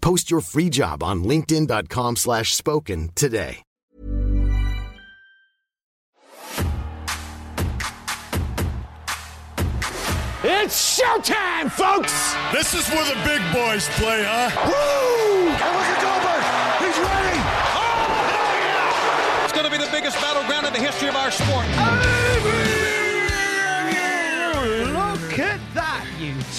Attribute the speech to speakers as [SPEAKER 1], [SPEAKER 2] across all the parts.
[SPEAKER 1] Post your free job on linkedin.com slash spoken today.
[SPEAKER 2] It's showtime, folks!
[SPEAKER 3] This is where the big boys play, huh?
[SPEAKER 2] Woo! And look at Goldberg! He's ready!
[SPEAKER 4] Oh, it's going to be the biggest battleground in the history of our sport.
[SPEAKER 5] Look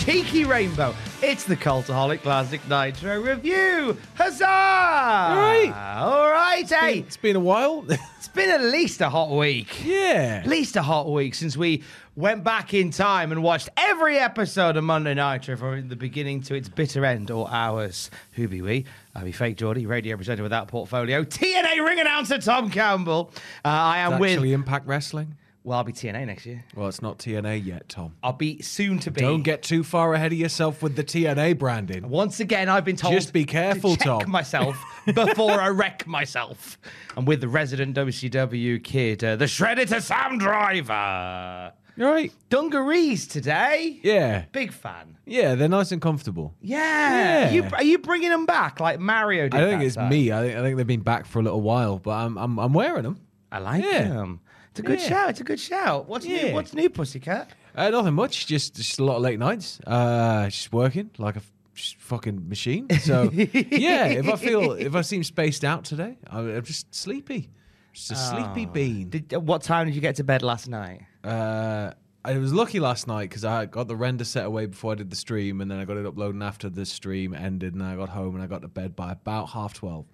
[SPEAKER 5] cheeky rainbow. It's the Cultaholic Classic Nitro Review. Huzzah! All
[SPEAKER 6] right.
[SPEAKER 5] All right, hey.
[SPEAKER 6] It's been a while.
[SPEAKER 5] It's been at least a hot week.
[SPEAKER 6] yeah.
[SPEAKER 5] At least a hot week since we went back in time and watched every episode of Monday Nitro from the beginning to its bitter end, or ours. Who be we? I be Fake Geordie, radio presenter without portfolio, TNA ring announcer Tom Campbell. Uh, I am with.
[SPEAKER 6] actually Impact Wrestling.
[SPEAKER 5] Well, I'll be TNA next year.
[SPEAKER 6] Well, it's not TNA yet, Tom.
[SPEAKER 5] I'll be soon to be.
[SPEAKER 6] Don't get too far ahead of yourself with the TNA branding.
[SPEAKER 5] Once again, I've been told
[SPEAKER 6] Just be careful,
[SPEAKER 5] to check
[SPEAKER 6] Tom.
[SPEAKER 5] myself before I wreck myself. I'm with the resident WCW kid, uh, the Shredder Sam Driver.
[SPEAKER 6] You all right?
[SPEAKER 5] Dungarees today.
[SPEAKER 6] Yeah.
[SPEAKER 5] Big fan.
[SPEAKER 6] Yeah, they're nice and comfortable.
[SPEAKER 5] Yeah. Are, you, are you bringing them back like Mario did?
[SPEAKER 6] I think it's
[SPEAKER 5] time?
[SPEAKER 6] me. I think, I think they've been back for a little while, but I'm I'm, I'm wearing them.
[SPEAKER 5] I like
[SPEAKER 6] Yeah.
[SPEAKER 5] them. It's a good
[SPEAKER 6] Yeah.
[SPEAKER 5] shout. It's a good shout. What's new? What's new, Pussycat?
[SPEAKER 6] Uh, nothing much. Just just a lot of late nights. Uh, just working like a f- fucking machine. So yeah, if I feel if I seem spaced out today, I'm I'm just sleepy. Just a sleepy bean.
[SPEAKER 5] Did, what time did you get to bed last night?
[SPEAKER 6] Uh, I was lucky last night because I got the render set away before I did the stream, and then I got it uploading after the stream ended, and I got home and I got to bed by about half twelve,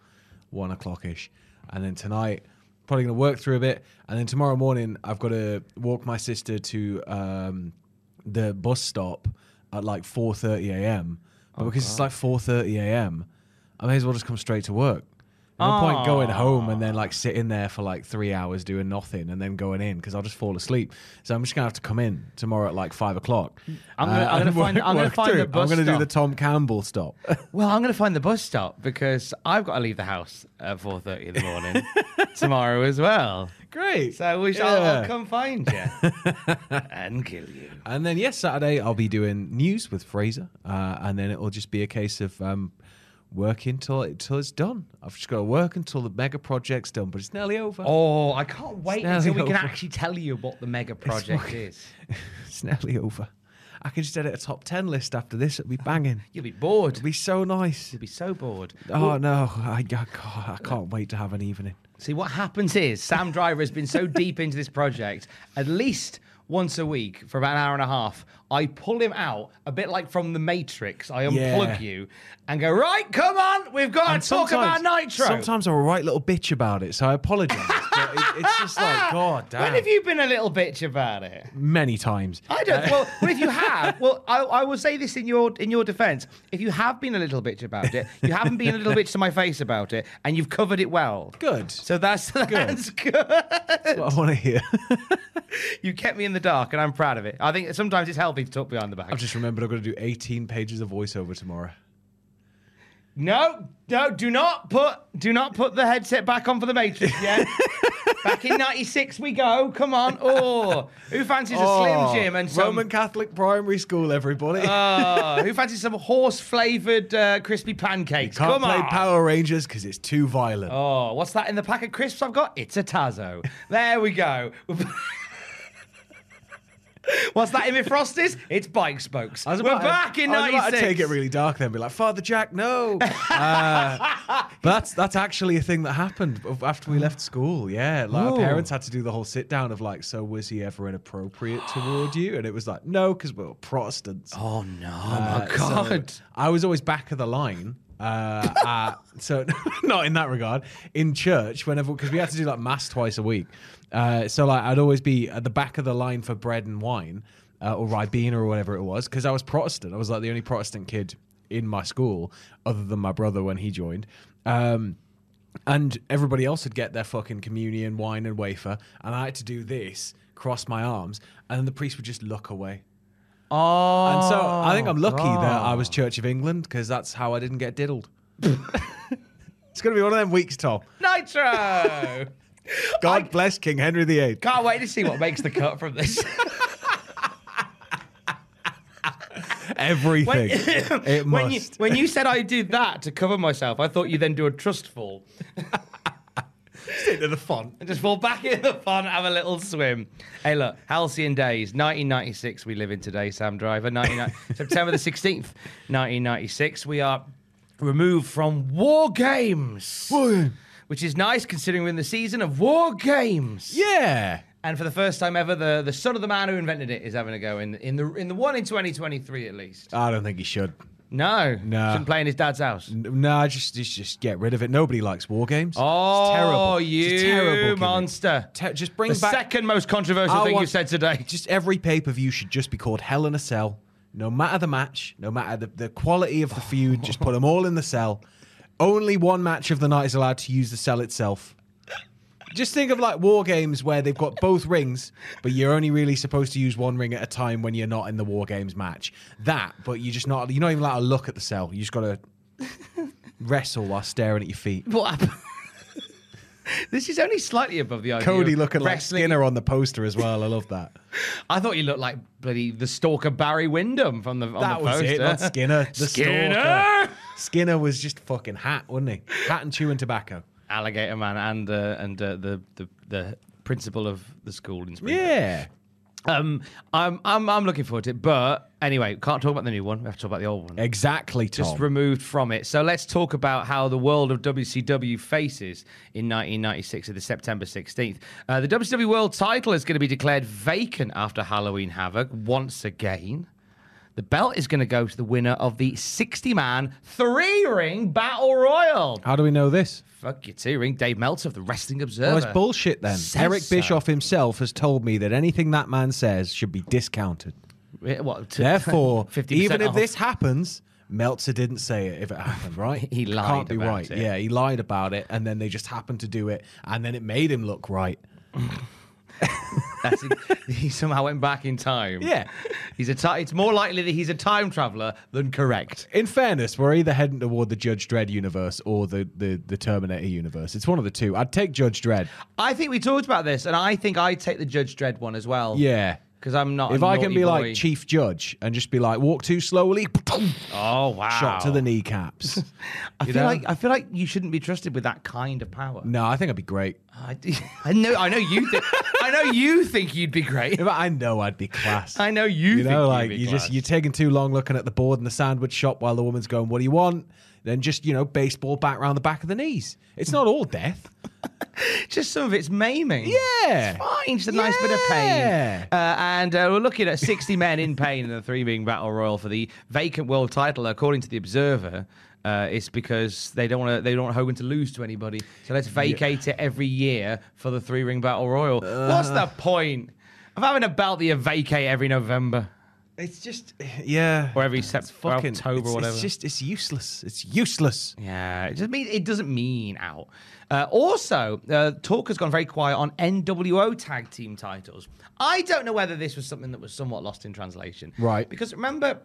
[SPEAKER 6] one o'clock ish, and then tonight probably gonna work through a bit, and then tomorrow morning I've got to walk my sister to um, the bus stop at like four thirty a.m. But because it's like four thirty a.m., I may as well just come straight to work. No point going home and then like sitting there for like three hours doing nothing and then going in because I'll just fall asleep. So I'm just gonna have to come in tomorrow at like five o'clock.
[SPEAKER 5] I'm gonna- I'm gonna find-
[SPEAKER 6] work-
[SPEAKER 5] I'm gonna find the bus
[SPEAKER 6] I'm gonna do the Tom Campbell stop.
[SPEAKER 5] Well, I'm going to find the bus stop because I've got to leave the house at 4.30 in the morning tomorrow as well.
[SPEAKER 6] Great.
[SPEAKER 5] So we shall, I'll come find you and kill you.
[SPEAKER 6] And then yes, Saturday I'll be doing news with Fraser, uh, and then it will just be a case of um, working till until it's done. I've just got to work until the mega project's done, but it's nearly over.
[SPEAKER 5] Oh, I can't wait until we can actually tell you what the mega project
[SPEAKER 6] fucking-
[SPEAKER 5] is.
[SPEAKER 6] it's nearly over. I can just edit a top ten list after this. It'll be banging.
[SPEAKER 5] You'll be bored.
[SPEAKER 6] It'll be so nice.
[SPEAKER 5] You'll be so bored.
[SPEAKER 6] Oh no, I, I, can't, I can't wait to have an evening.
[SPEAKER 5] See, what happens is Sam Driver has been so deep into this project, at least once a week for about an hour and a half, I pull him out, a bit like from The Matrix. I unplug
[SPEAKER 6] Yeah.
[SPEAKER 5] you and go, right, come on, we've got
[SPEAKER 6] And
[SPEAKER 5] to talk about Nitro.
[SPEAKER 6] Sometimes I'm a right little bitch about it, so I apologise. but it, it's just like, God damn.
[SPEAKER 5] When have you been a little bitch about it?
[SPEAKER 6] Many times.
[SPEAKER 5] I don't. Well, well, if you have, well, I, I will say this in your in your defence. If you have been a little bitch about it, you haven't been a little bitch to my face about it, and you've covered it well.
[SPEAKER 6] Good.
[SPEAKER 5] So that's that's good.
[SPEAKER 6] That's what I want to hear.
[SPEAKER 5] You kept me in the dark, and I'm proud of it. I think sometimes it's to talk behind the back.
[SPEAKER 6] I've just remembered I've got to do 18 pages of voiceover tomorrow.
[SPEAKER 5] No, no, do not put do not put the headset back on for the Matrix yet. back in '96 we go. Come on. Oh, who fancies a Slim Jim and some
[SPEAKER 6] Oh, Roman Catholic primary school, everybody.
[SPEAKER 5] Oh, who fancies some horse flavored uh, crispy pancakes?
[SPEAKER 6] Can't
[SPEAKER 5] Come
[SPEAKER 6] play
[SPEAKER 5] on.
[SPEAKER 6] Power Rangers because it's too violent.
[SPEAKER 5] Oh, what's that in the pack of crisps I've got? It's a Tazo. There we go. What's that in my Frosties? It's bike spokes.
[SPEAKER 6] I
[SPEAKER 5] We're
[SPEAKER 6] about
[SPEAKER 5] back in
[SPEAKER 6] I was about to take it really dark then, be like, Father Jack, no. Uh, but that's that's actually a thing that happened after we left school. Yeah, like our parents had to do the whole sit down of like, so was he ever inappropriate toward you? And it was like, no, because we're Protestants.
[SPEAKER 5] Oh no!
[SPEAKER 6] Uh,
[SPEAKER 5] oh my god!
[SPEAKER 6] so I was always back of the line. Uh, uh, so not in that regard. In church, whenever because we had to do like mass twice a week. Uh, so like I'd always be at the back of the line for bread and wine uh, or ribena or whatever it was because I was Protestant. I was like the only Protestant kid in my school, other than my brother when he joined. Um, and everybody else would get their fucking communion, wine, and wafer, and I had to do this, cross my arms, and the priest would just look away.
[SPEAKER 5] Oh,
[SPEAKER 6] And so I think I'm lucky that I was oh. Church of England because that's how I didn't get diddled. it's going to be one of them weeks, Tom.
[SPEAKER 5] Nitro.
[SPEAKER 6] God bless King Henry VIII.
[SPEAKER 5] Can't wait to see what makes the cut from this.
[SPEAKER 6] Everything. it
[SPEAKER 5] when you
[SPEAKER 6] must.
[SPEAKER 5] when you said I did that to cover myself, I thought you then do a trust fall
[SPEAKER 6] Stick to the font.
[SPEAKER 5] and just fall back in the pond, have a little swim. Hey, look, halcyon days, 1996. We live in today, Sam Driver. 99 September the 16th, 1996. We are removed from war games, which is nice considering we're in the season of war games.
[SPEAKER 6] Yeah.
[SPEAKER 5] And for the first time ever, the, the son of the man who invented it is having a go in in the in the one in 2023 at least.
[SPEAKER 6] I don't think he should.
[SPEAKER 5] No,
[SPEAKER 6] no.
[SPEAKER 5] shouldn't play in his dad's house.
[SPEAKER 6] No, just, just just get rid of it. Nobody likes war games.
[SPEAKER 5] Oh,
[SPEAKER 6] it's terrible.
[SPEAKER 5] you
[SPEAKER 6] It's a terrible gimmick.
[SPEAKER 5] monster!
[SPEAKER 6] Te- just bring
[SPEAKER 5] the
[SPEAKER 6] back
[SPEAKER 5] second most controversial
[SPEAKER 6] I
[SPEAKER 5] thing
[SPEAKER 6] want-
[SPEAKER 5] you've said today.
[SPEAKER 6] Just every pay per view should just be called Hell in a Cell. No matter the match, no matter the, the quality of the feud, just put them all in the cell. Only one match of the night is allowed to use the cell itself. Just think of like war games where they've got both rings, but you're only really supposed to use one ring at a time when you're not in the war games match. That, but you're just not. You're not even allowed to look at the cell. You just got to wrestle while staring at your feet.
[SPEAKER 5] What happened? this is only slightly above the idea.
[SPEAKER 6] Cody
[SPEAKER 5] of
[SPEAKER 6] looking like
[SPEAKER 5] wrestling.
[SPEAKER 6] Skinner on the poster as well. I love that.
[SPEAKER 5] I thought you looked like bloody the stalker Barry Windham from the on
[SPEAKER 6] that
[SPEAKER 5] the
[SPEAKER 6] was
[SPEAKER 5] poster.
[SPEAKER 6] it, not Skinner. The
[SPEAKER 5] Skinner!
[SPEAKER 6] stalker. Skinner was just fucking hat, wasn't he? Hat and chewing tobacco.
[SPEAKER 5] Alligator Man and uh, and uh, the, the the principal of the school in Springfield.
[SPEAKER 6] Yeah.
[SPEAKER 5] Um, I'm I'm I'm looking forward to it, but anyway, can't talk about the new one. We have to talk about the old one.
[SPEAKER 6] Exactly, Tom.
[SPEAKER 5] just removed from it. So let's talk about how the world of WCW faces in 1996 at the September 16th. Uh, the WCW World title is going to be declared vacant after Halloween Havoc once again. The belt is going to go to the winner of the 60 man three ring battle royal.
[SPEAKER 6] How do we know this?
[SPEAKER 5] Fuck you, two ring. Dave Meltzer of the Wrestling Observer.
[SPEAKER 6] Well, it's bullshit then.
[SPEAKER 5] Says
[SPEAKER 6] Eric
[SPEAKER 5] so.
[SPEAKER 6] Bischoff himself has told me that anything that man says should be discounted.
[SPEAKER 5] What, to-
[SPEAKER 6] Therefore,
[SPEAKER 5] 50%
[SPEAKER 6] even if this happens, Meltzer didn't say it if it happened, right?
[SPEAKER 5] He lied
[SPEAKER 6] Can't be
[SPEAKER 5] about
[SPEAKER 6] right.
[SPEAKER 5] it.
[SPEAKER 6] Yeah, he lied about it, and then they just happened to do it, and then it made him look right.
[SPEAKER 5] He somehow went back in time.
[SPEAKER 6] Yeah.
[SPEAKER 5] He's a ti- it's more likely that he's a time traveler than correct.
[SPEAKER 6] In fairness, we're either heading toward the Judge Dredd universe or the, the, the Terminator universe. It's one of the two. I'd take Judge Dredd.
[SPEAKER 5] I think we talked about this, and I think I'd take the Judge Dredd one as well.
[SPEAKER 6] Yeah.
[SPEAKER 5] Because I'm not.
[SPEAKER 6] If
[SPEAKER 5] I
[SPEAKER 6] can be like Chief Judge and just be like, walk too slowly,
[SPEAKER 5] oh wow,
[SPEAKER 6] shot to the kneecaps.
[SPEAKER 5] I
[SPEAKER 6] you
[SPEAKER 5] feel
[SPEAKER 6] know?
[SPEAKER 5] like I feel like you shouldn't be trusted with that kind of power.
[SPEAKER 6] no, I think I'd be great.
[SPEAKER 5] I, I know. I know you. Think, I know you think you'd be great.
[SPEAKER 6] If I know I'd be class.
[SPEAKER 5] I know you.
[SPEAKER 6] you know, like you
[SPEAKER 5] class.
[SPEAKER 6] just you're taking too long looking at the board in the sandwich shop while the woman's going, "What do you want?" Then just you know, baseball bat around the back of the knees. It's not all death.
[SPEAKER 5] just some of it's maiming.
[SPEAKER 6] Yeah.
[SPEAKER 5] It's fine. Just a nice bit of pain.
[SPEAKER 6] Yeah.
[SPEAKER 5] Uh, and uh, we're looking at 60 men in pain in the three ring battle royal for the vacant world title, according to the Observer. Uh, it's because they don't want to. They don't want Hogan to lose to anybody. So let's vacate it every year for the three ring battle royal. What's the point of having a belt that you vacate every November
[SPEAKER 6] It's just yeah,
[SPEAKER 5] or every Sep- or October
[SPEAKER 6] it's,
[SPEAKER 5] or whatever?
[SPEAKER 6] It's just it's useless. It's useless.
[SPEAKER 5] Yeah, it just mean it doesn't mean out. Uh, also, uh, talk has gone very quiet on NWO tag team titles. I don't know whether this was something that was somewhat lost in translation.
[SPEAKER 6] Right.
[SPEAKER 5] Because remember,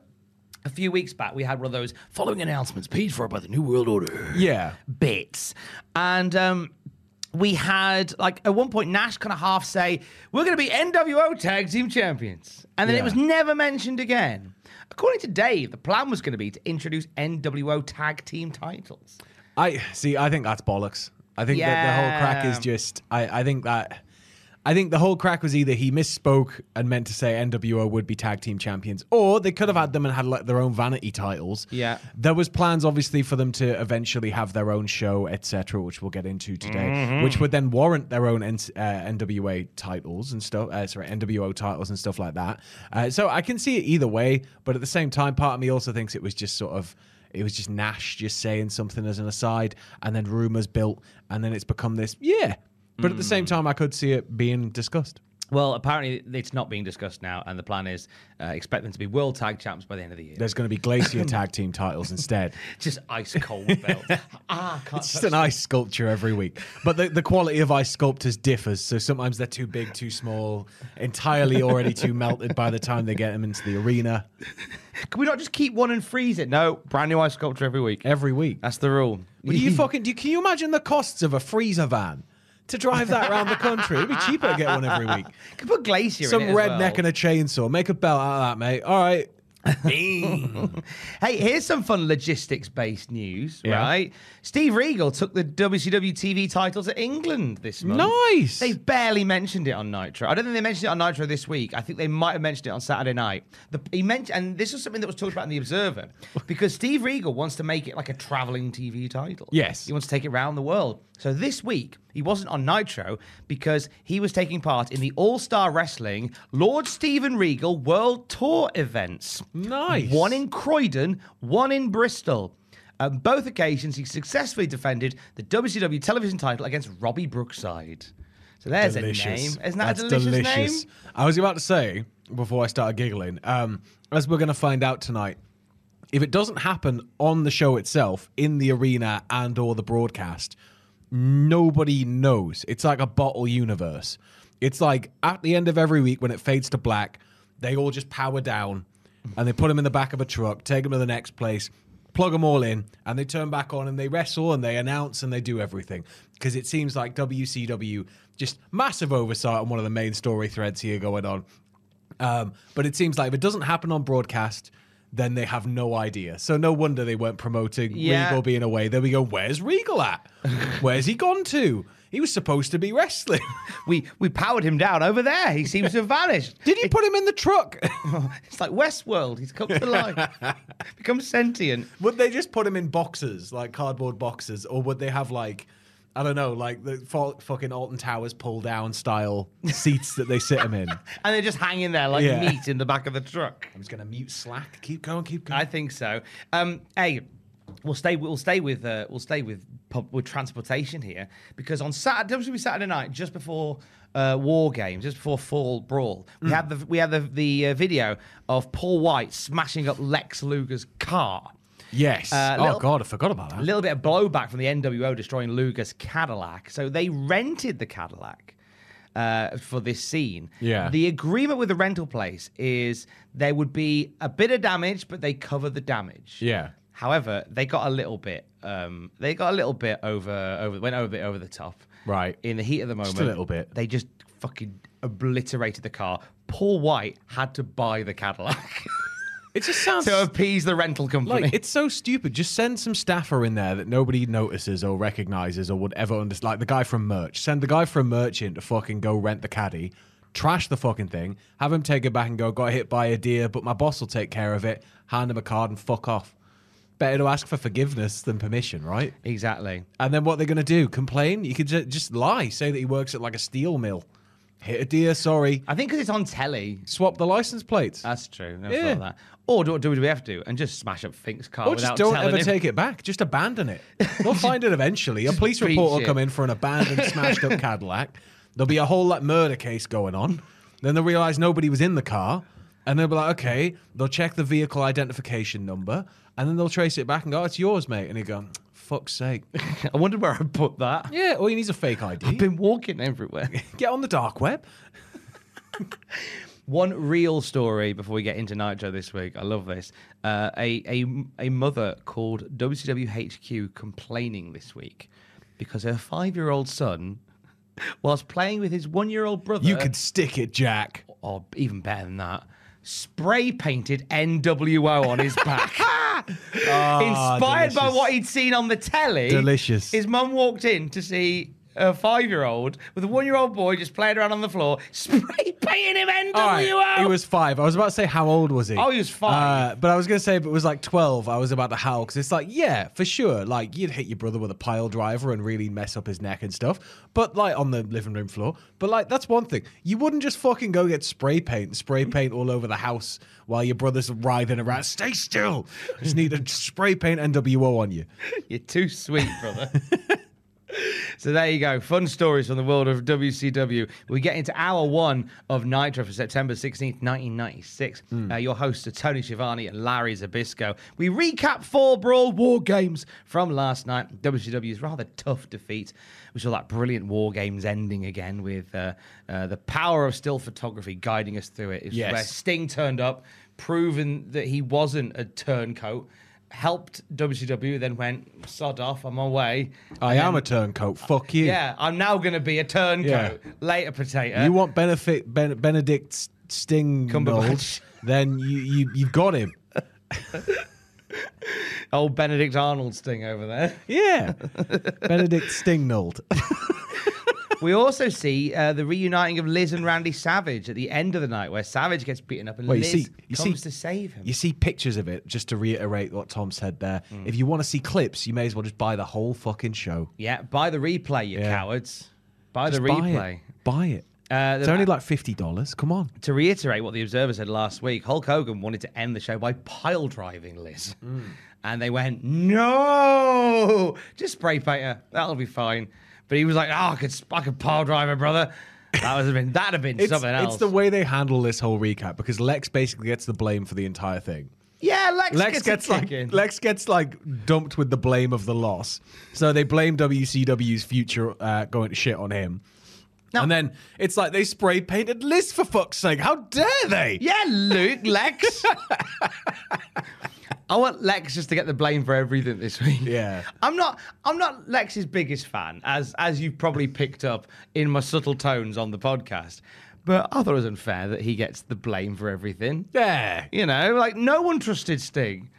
[SPEAKER 5] a few weeks back we had one of those following announcements paid for by the New World Order
[SPEAKER 6] Yeah.
[SPEAKER 5] bits, and um, we had like at one point Nash kind of half say we're going to be NWO tag team champions, and then it was never mentioned again. According to Dave, the plan was going to be to introduce NWO tag team titles.
[SPEAKER 6] I see. I think that's bollocks. I think that the whole crack is just. I, I think that. I think the whole crack was either he misspoke and meant to say NWO would be tag team champions, or they could have had them and had like their own vanity titles.
[SPEAKER 5] Yeah.
[SPEAKER 6] there was plans obviously for them to eventually have their own show, etc., which we'll get into today,
[SPEAKER 5] Mm-hmm.
[SPEAKER 6] which would then warrant their own N- uh, NWA titles and stuff. Uh, sorry, NWO titles and stuff like that. Uh, so I can see it either way, but at the same time, part of me also thinks it was just sort of. It was just Nash just saying something as an aside, and then rumors built, and then it's become this. Yeah, but at the
[SPEAKER 5] Mm.
[SPEAKER 6] same time, I could see it being discussed.
[SPEAKER 5] Well, apparently it's not being discussed now, and the plan is uh, expect them to be world tag champs by the end of the year.
[SPEAKER 6] There's going to be Glacier tag team titles instead.
[SPEAKER 5] Just ice cold belt. ah, can't
[SPEAKER 6] It's just an ice sculpture every week. But the, the quality of ice sculptures differs. So sometimes they're too big, too small, entirely already too melted by the time they get them into the arena
[SPEAKER 5] Can we not just keep one and freeze it? No, brand new ice sculpture every week.
[SPEAKER 6] every week.
[SPEAKER 5] That's the rule.
[SPEAKER 6] Well, you fucking do you, can you imagine the costs of a freezer van to drive that around the country? It'd be cheaper to get one every week.
[SPEAKER 5] Can put glacier
[SPEAKER 6] Some
[SPEAKER 5] in it as
[SPEAKER 6] redneck
[SPEAKER 5] well.
[SPEAKER 6] and a chainsaw. Make a belt out of that, mate. All right.
[SPEAKER 5] Hey, here's some fun logistics-based news,
[SPEAKER 6] Yeah.
[SPEAKER 5] right? Steve Regal took the WCW TV title to England this month.
[SPEAKER 6] Nice.
[SPEAKER 5] They barely mentioned it on Nitro. I don't think they mentioned it on Nitro this week. I think they might have mentioned it on Saturday night. The, he mentioned, and this was something that was talked about in the Observer, because Steve Regal wants to make it like a traveling TV title.
[SPEAKER 6] Yes.
[SPEAKER 5] he wants to take it around the world. So this week he wasn't on Nitro because he was taking part in the All Star Wrestling Lord Stephen Regal World Tour events.
[SPEAKER 6] Nice.
[SPEAKER 5] One in Croydon, one in Bristol. On both occasions, he successfully defended the WCW television title against Robbie Brookside. So there's
[SPEAKER 6] delicious.
[SPEAKER 5] a name. Isn't that
[SPEAKER 6] That's
[SPEAKER 5] a delicious,
[SPEAKER 6] delicious.
[SPEAKER 5] name?
[SPEAKER 6] I was about to say before I started giggling, um, as we're going to find out tonight, if it doesn't happen on the show itself, in the arena and or the broadcast, nobody knows. It's like a bottle universe. It's like at the end of every week when it fades to black, they all just power down and they put them in the back of a truck, take them to the next place, plug them all in, and they turn back on and they wrestle and they announce and they do everything. Because it seems like WCW just massive oversight on one of the main story threads here going on. Um, but it seems like if it doesn't happen on broadcast, then they have no idea. So no wonder they weren't promoting
[SPEAKER 5] Yeah.
[SPEAKER 6] Regal being away. Then we go, where's Regal at? Where's he gone to? He was supposed to be wrestling.
[SPEAKER 5] We we powered him down over there. He seems to have vanished.
[SPEAKER 6] Did you put him in the truck?
[SPEAKER 5] It's like Westworld. He's come to life, become sentient.
[SPEAKER 6] would they just put him in boxes, like cardboard boxes, or would they have like, I don't know, like the fu- fucking Alton Towers pull down style seats that they sit them in?
[SPEAKER 5] And they're just hanging there like
[SPEAKER 6] Yeah.
[SPEAKER 5] meat in the back of the truck.
[SPEAKER 6] I'm just gonna mute Slack. Keep going, keep going.
[SPEAKER 5] I think so. Um, hey, we'll stay. We'll stay with. Uh, we'll stay with pub, with transportation here because on Saturday, WWE Saturday night, just before uh, War Games, just before Fall Brawl, we had the we had the the uh, video of Paul White smashing up Lex Luger's car.
[SPEAKER 6] Yes.
[SPEAKER 5] Uh,
[SPEAKER 6] oh god, I forgot about that.
[SPEAKER 5] A little bit of blowback from the NWO destroying Luger's Cadillac. So they rented the Cadillac uh, for this scene.
[SPEAKER 6] Yeah.
[SPEAKER 5] The agreement with the rental place is there would be a bit of damage, but they cover the damage.
[SPEAKER 6] Yeah.
[SPEAKER 5] However, they got a little bit. Um, they got a little bit over. Over went over a bit over the top.
[SPEAKER 6] Right.
[SPEAKER 5] In the heat of the moment,
[SPEAKER 6] a little bit.
[SPEAKER 5] They just fucking obliterated the car. Paul White had to buy the Cadillac
[SPEAKER 6] It just sounds
[SPEAKER 5] to appease the rental company.
[SPEAKER 6] Like it's so stupid. Just send some staffer in there that nobody notices or recognizes or would ever understand. Like the guy from merch. Send the guy from merch in to fucking go rent the caddy, trash the fucking thing, have him take it back and go, got hit by a deer, but my boss will take care of it. Hand him a card and fuck off. Better to ask for forgiveness than permission, right?
[SPEAKER 5] exactly.
[SPEAKER 6] And then what they're gonna do? Complain? You could ju- just lie. Say that he works at like a steel mill. Hit a deer. Sorry.
[SPEAKER 5] I think because it's on telly.
[SPEAKER 6] Swap the license plates.
[SPEAKER 5] That's true. Never
[SPEAKER 6] Yeah.
[SPEAKER 5] thought of that. Or do, do we have to and just smash up Fink's car
[SPEAKER 6] Or
[SPEAKER 5] without
[SPEAKER 6] just don't
[SPEAKER 5] telling
[SPEAKER 6] ever
[SPEAKER 5] him?
[SPEAKER 6] take it back. Just abandon it. They'll find it eventually. A police report will
[SPEAKER 5] it.
[SPEAKER 6] come in for an abandoned, smashed up Cadillac. There'll be a whole like murder case going on. Then they'll realize nobody was in the car. And they'll be like, okay, they'll check the vehicle identification number. And then they'll trace it back and go, oh, it's yours, mate. And you go, fuck's sake.
[SPEAKER 5] I wonder where I put that.
[SPEAKER 6] Yeah, all you need is a fake ID.
[SPEAKER 5] I've been walking everywhere.
[SPEAKER 6] Get on the dark web.
[SPEAKER 5] One real story before we get into Nitro this week. I love this. Uh, a, a a mother called WCWHQ complaining this week because her five year old son, whilst playing with his one year old brother,
[SPEAKER 6] You could stick it, Jack.
[SPEAKER 5] or even better than that, spray painted NWO on his back. Inspired by what he'd seen on the telly.
[SPEAKER 6] Delicious.
[SPEAKER 5] His mum walked in to see a five-year-old with a one-year-old boy just playing around on the floor, spray painting him NWO.
[SPEAKER 6] Right, he was five. I was about to say how old was he?
[SPEAKER 5] Oh, he was five.
[SPEAKER 6] Uh, but I was gonna say if it was like twelve, I was about to howl because it's like, yeah, for sure. Like you'd hit your brother with a pile driver and really mess up his neck and stuff. But like on the living room floor. But like that's one thing. You wouldn't just fucking go get spray paint and spray paint all over the house while your brother's writhing around. Stay still. I just need to spray paint NWO on you.
[SPEAKER 5] You're too sweet, brother. so there you go. Fun stories from the world of WCW. We get into hour one of Nitro for September 16th, 1996. Uh, your hosts are Tony Schiavone and Larry Zbyszko. We recap Fall Brawl War Games from last night. WCW's rather tough defeat. We saw that brilliant War Games ending again with uh, uh, the power of still photography guiding us through it. It's
[SPEAKER 6] Yes.
[SPEAKER 5] where Sting turned up, proving that he wasn't a turncoat. Helped WCW, then went sod off. I'm on my way.
[SPEAKER 6] I am a turncoat. Fuck you.
[SPEAKER 5] Yeah, I'm now going to be a turncoat. Later, potato.
[SPEAKER 6] You want benefit ben, Benedict Sting
[SPEAKER 5] Cumberbatch.
[SPEAKER 6] then you, you you've got him.
[SPEAKER 5] old Benedict Arnold sting over there.
[SPEAKER 6] Yeah, Benedict Sting Stingnold.
[SPEAKER 5] We also see uh, the reuniting of Liz and Randy Savage at the end of the night, where Savage gets beaten up and
[SPEAKER 6] Well, you
[SPEAKER 5] Liz
[SPEAKER 6] see- you
[SPEAKER 5] comes
[SPEAKER 6] see-
[SPEAKER 5] to save him.
[SPEAKER 6] You see pictures of it, just to reiterate what Tom said there.
[SPEAKER 5] Mm.
[SPEAKER 6] If you want to see clips, you may as well just buy the whole fucking show.
[SPEAKER 5] yeah, buy the replay, you
[SPEAKER 6] Yeah.
[SPEAKER 5] cowards. Buy
[SPEAKER 6] Just
[SPEAKER 5] the
[SPEAKER 6] buy
[SPEAKER 5] replay.
[SPEAKER 6] it. Buy it.
[SPEAKER 5] Uh,
[SPEAKER 6] It's only like fifty dollars. Come on.
[SPEAKER 5] to reiterate what the Observer said last week, Hulk Hogan wanted to end the show by pile driving Liz.
[SPEAKER 6] Mm.
[SPEAKER 5] And they went, no, just spray paint her. That'll be fine. But he was like, oh, I could, I could pile drive her, brother. That would have been, that'd have been
[SPEAKER 6] It's,
[SPEAKER 5] something else.
[SPEAKER 6] it's the way they handle this whole recap because Lex basically gets the blame for the entire thing.
[SPEAKER 5] yeah, Lex,
[SPEAKER 6] Lex
[SPEAKER 5] gets,
[SPEAKER 6] gets like
[SPEAKER 5] in.
[SPEAKER 6] Lex gets like dumped with the blame of the loss, so they blame WCW's future uh, going to shit on him.
[SPEAKER 5] No.
[SPEAKER 6] And then it's like they spray painted Liz for fuck's sake. How dare they?
[SPEAKER 5] Yeah, Luke, Lex. I want Lex just to get the blame for everything this week.
[SPEAKER 6] Yeah.
[SPEAKER 5] I'm not I'm not Lex's biggest fan, as as you've probably picked up in my subtle tones on the podcast. But I thought it was unfair that he gets the blame for everything.
[SPEAKER 6] Yeah.
[SPEAKER 5] You know, like no one trusted Sting.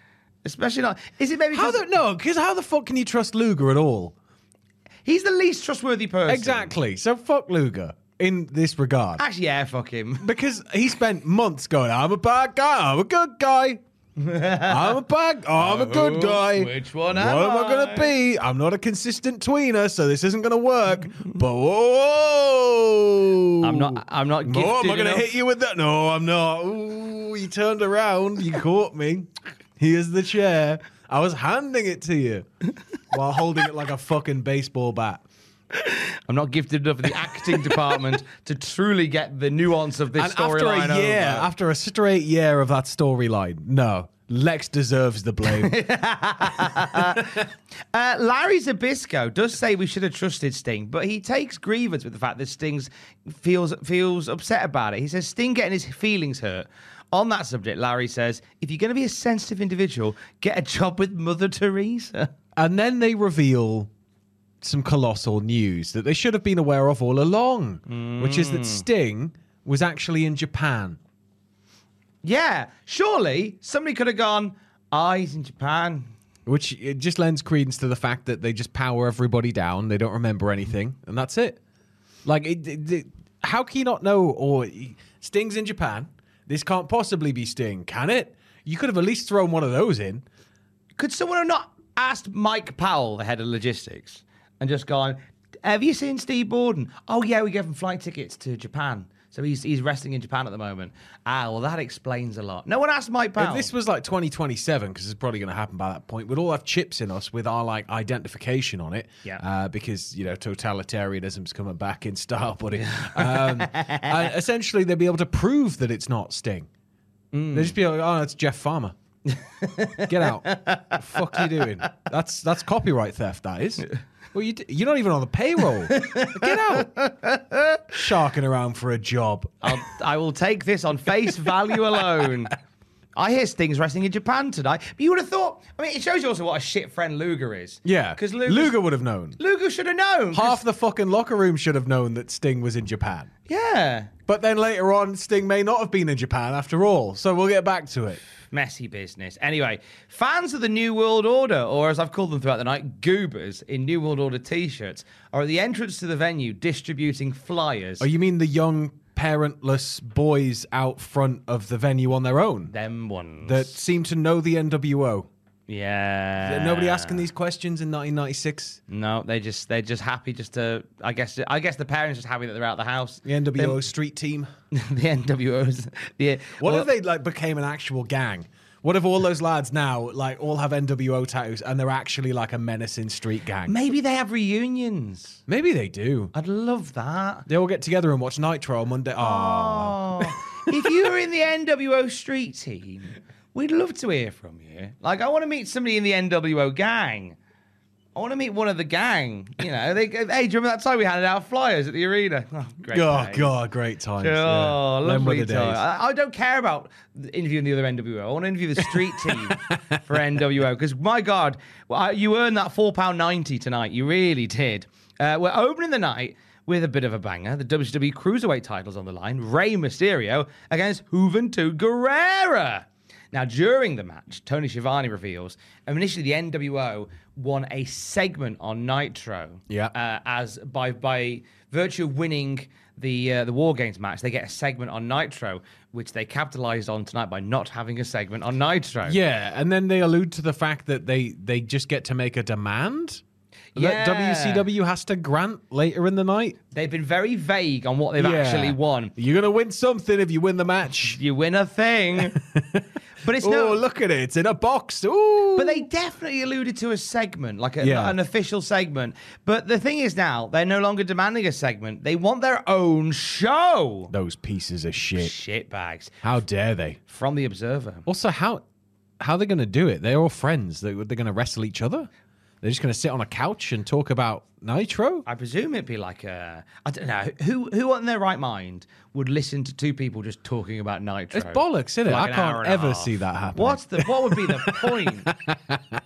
[SPEAKER 5] Especially not is it maybe
[SPEAKER 6] How the no? Because how the fuck can you trust Luger at all?
[SPEAKER 5] he's the least trustworthy person.
[SPEAKER 6] Exactly. So fuck Luger in this regard.
[SPEAKER 5] Actually, yeah, fuck him.
[SPEAKER 6] Because he spent months going, I'm a bad guy, I'm a good guy. I'm a bad I'm a good
[SPEAKER 5] Oh,
[SPEAKER 6] guy.
[SPEAKER 5] which one am
[SPEAKER 6] What
[SPEAKER 5] am
[SPEAKER 6] am I
[SPEAKER 5] I?
[SPEAKER 6] gonna be? I'm not a consistent tweener, so this isn't gonna work. But whoa!
[SPEAKER 5] I'm not I'm not gifted
[SPEAKER 6] No, am I gonna
[SPEAKER 5] enough.
[SPEAKER 6] hit you with that? No, I'm not. Ooh, you turned around, you caught me. Here's the chair. I was handing it to you while holding it like a fucking baseball bat.
[SPEAKER 5] I'm not gifted enough in the acting department to truly get the nuance of this
[SPEAKER 6] And after
[SPEAKER 5] storyline
[SPEAKER 6] a year,
[SPEAKER 5] over.
[SPEAKER 6] after a straight year of that storyline, no, Lex deserves the blame.
[SPEAKER 5] Uh, Larry Zbyszko does say we should have trusted Sting, but he takes grievance with the fact that Sting feels feels upset about it. He says Sting getting his feelings hurt. On that subject, Larry says, if you're going to be a sensitive individual, get a job with Mother Teresa.
[SPEAKER 6] and then they reveal some colossal news that they should have been aware of all along, which is
[SPEAKER 5] Mm.
[SPEAKER 6] that Sting was actually in Japan.
[SPEAKER 5] yeah, surely somebody could have gone, ah, he's in Japan.
[SPEAKER 6] Which it just lends credence to the fact that they just power everybody down. They don't remember anything, and that's it. Like, it, it- it- how can you not know? Or Sting's in Japan. This can't possibly be Sting, can it? You could have at least thrown one of those in.
[SPEAKER 5] Could someone have not asked Mike Powell, the head of logistics, and just gone, have you seen Steve Borden? Oh, yeah, we gave him flight tickets to Japan. So he's he's resting in Japan at the moment. Ah, well, that explains a lot. No one asked Mike Powell.
[SPEAKER 6] If this was like 2027, because it's probably going to happen by that point, we'd all have chips in us with our like identification on it.
[SPEAKER 5] Yeah.
[SPEAKER 6] Uh, because you know totalitarianism's coming back in style, buddy. Um, and essentially, they'd be able to prove that it's not Sting.
[SPEAKER 5] Mm.
[SPEAKER 6] They'd just be like, "Oh, it's Jeff Farmer." Get out! the fuck you doing? That's that's copyright theft. That is. Well, you d- you're not even on the payroll. Get out! Sharking around for a job.
[SPEAKER 5] I'll, I will take this on face value alone. I hear Sting's wrestling in Japan tonight. But you would have thought. I mean, it shows you also what a shit friend Luger is.
[SPEAKER 6] Yeah,
[SPEAKER 5] because
[SPEAKER 6] Luger would have known.
[SPEAKER 5] Luger should have known.
[SPEAKER 6] Half the fucking locker room should have known that Sting was in Japan.
[SPEAKER 5] Yeah.
[SPEAKER 6] But then later on, Sting may not have been in Japan after all. So we'll get back to it.
[SPEAKER 5] Messy business. Anyway, fans of the New World Order, or as I've called them throughout the night, goobers in New World Order t shirts, are at the entrance to the venue distributing flyers.
[SPEAKER 6] Oh, you mean the young parentless boys out front of the venue on their own
[SPEAKER 5] Them ones.
[SPEAKER 6] that seem to know the NWO?
[SPEAKER 5] Yeah.
[SPEAKER 6] Nobody asking these questions in 1996.
[SPEAKER 5] No, they just they're just happy just to. I guess I guess the parents just happy that they're out of the house.
[SPEAKER 6] The NWO street team.
[SPEAKER 5] the NWOs. The,
[SPEAKER 6] What
[SPEAKER 5] well,
[SPEAKER 6] if they like became an actual gang? What if all those lads now like all have NWO tattoos and they're actually like a menacing street gang?
[SPEAKER 5] Maybe they have reunions.
[SPEAKER 6] Maybe they do.
[SPEAKER 5] I'd love that.
[SPEAKER 6] They all get together and watch Nitro on Monday. Oh,
[SPEAKER 5] Oh, if you were in the NWO street team, we'd love to hear from you. Like, I want to meet somebody in the NWO gang. I want to meet one of the gang. You know, they go, hey, do you remember that time we handed out flyers at the arena? Oh, great.
[SPEAKER 6] oh
[SPEAKER 5] days.
[SPEAKER 6] god, great times.
[SPEAKER 5] Oh,
[SPEAKER 6] yeah.
[SPEAKER 5] Lovely
[SPEAKER 6] the
[SPEAKER 5] time.
[SPEAKER 6] days.
[SPEAKER 5] I, I don't care about interviewing the other NWO. I want to interview the street team for NWO because, my God, well, I, you earned that £4.90 tonight. You really did. Uh, we're opening the night with a bit of a banger. The WWE Cruiserweight titles on the line. Rey Mysterio against Juventud Guerrera. Now, during the match, Tony Schiavone reveals um, initially the NWO won a segment on Nitro.
[SPEAKER 6] Yeah.
[SPEAKER 5] Uh, as by by virtue of winning the uh, the War Games match, they get a segment on Nitro, which they capitalized on tonight by not having a segment on Nitro.
[SPEAKER 6] Yeah, and then they allude to the fact that they they just get to make a demand
[SPEAKER 5] Yeah.
[SPEAKER 6] that WCW has to grant later in the night.
[SPEAKER 5] They've been very vague on what they've
[SPEAKER 6] Yeah.
[SPEAKER 5] actually won.
[SPEAKER 6] You're gonna win something if you win the match.
[SPEAKER 5] You win a thing, but it's
[SPEAKER 6] oh,
[SPEAKER 5] no.
[SPEAKER 6] look at it! It's in a box. Ooh.
[SPEAKER 5] But they definitely alluded to a segment, like a,
[SPEAKER 6] Yeah.
[SPEAKER 5] an official segment. But the thing is now, they're no longer demanding a segment. They want their own show.
[SPEAKER 6] those pieces of shit.
[SPEAKER 5] Shitbags.
[SPEAKER 6] How dare they?
[SPEAKER 5] From The Observer.
[SPEAKER 6] Also, how how are they going to do it? They're all friends. They, they're going to wrestle each other. They're just going to sit on a couch and talk about Nitro.
[SPEAKER 5] I presume it'd be like a. I don't know. Who who in their right mind would listen to two people just talking about Nitro?
[SPEAKER 6] It's bollocks, isn't it?
[SPEAKER 5] like
[SPEAKER 6] I can't
[SPEAKER 5] hour and a
[SPEAKER 6] ever see that happening.
[SPEAKER 5] What's the what would be the point?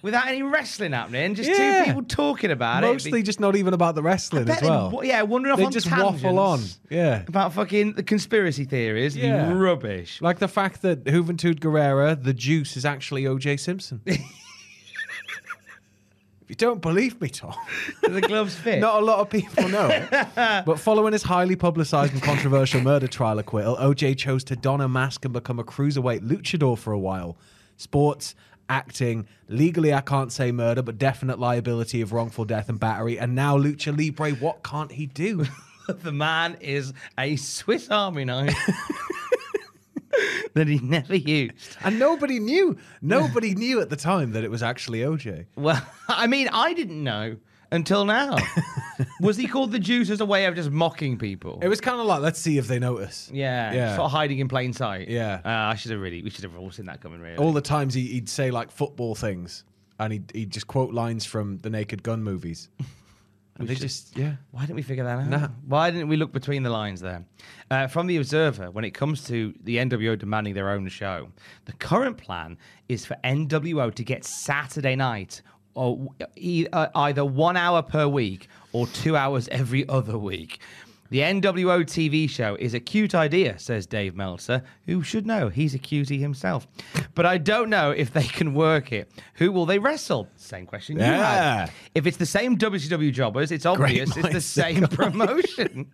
[SPEAKER 5] Without any wrestling happening, just
[SPEAKER 6] Yeah.
[SPEAKER 5] two people talking about it. it'd
[SPEAKER 6] Mostly just not even about the wrestling as well.
[SPEAKER 5] wa- yeah, wandering off
[SPEAKER 6] They
[SPEAKER 5] on
[SPEAKER 6] just waffle on. Yeah.
[SPEAKER 5] About fucking the conspiracy theories.
[SPEAKER 6] Yeah.
[SPEAKER 5] Rubbish.
[SPEAKER 6] Like the fact that Juventud Guerrera, the juice, is actually OJ Simpson. if you don't believe me, Tom,
[SPEAKER 5] the gloves fit.
[SPEAKER 6] not a lot of people know. but following his highly publicized and controversial murder trial acquittal, OJ chose to don a mask and become a cruiserweight luchador for a while. Sports, acting, legally I can't say murder, but definite liability of wrongful death and battery, and now lucha libre. What can't he do?
[SPEAKER 5] the man is a Swiss Army knife that he never used.
[SPEAKER 6] And nobody knew. Nobody knew at the time that it was actually OJ.
[SPEAKER 5] Well, I mean, I didn't know until now. Was he called the Juice as a way of just mocking people?
[SPEAKER 6] It was kind of like, let's see if they notice.
[SPEAKER 5] yeah,
[SPEAKER 6] Yeah.
[SPEAKER 5] sort of hiding in plain sight.
[SPEAKER 6] Yeah.
[SPEAKER 5] uh, I should have really, we should have all seen that coming. Really,
[SPEAKER 6] All the times he, he'd say like football things, and he'd, he'd just quote lines from the Naked Gun movies. And they just, yeah.
[SPEAKER 5] Why didn't we figure that out?
[SPEAKER 6] Nah.
[SPEAKER 5] Why didn't we look between the lines there? Uh, from the Observer, when it comes to the NWO demanding their own show, the current plan is for NWO to get Saturday night, or e- uh, either one hour per week or two hours every other week. The NWO TV show is a cute idea, says Dave Meltzer, who should know he's a cutie himself. But I don't know if they can work it. Who will they wrestle? Same question you
[SPEAKER 6] Yeah.
[SPEAKER 5] had. If it's the same WCW jobbers, it's obvious it's the same promotion.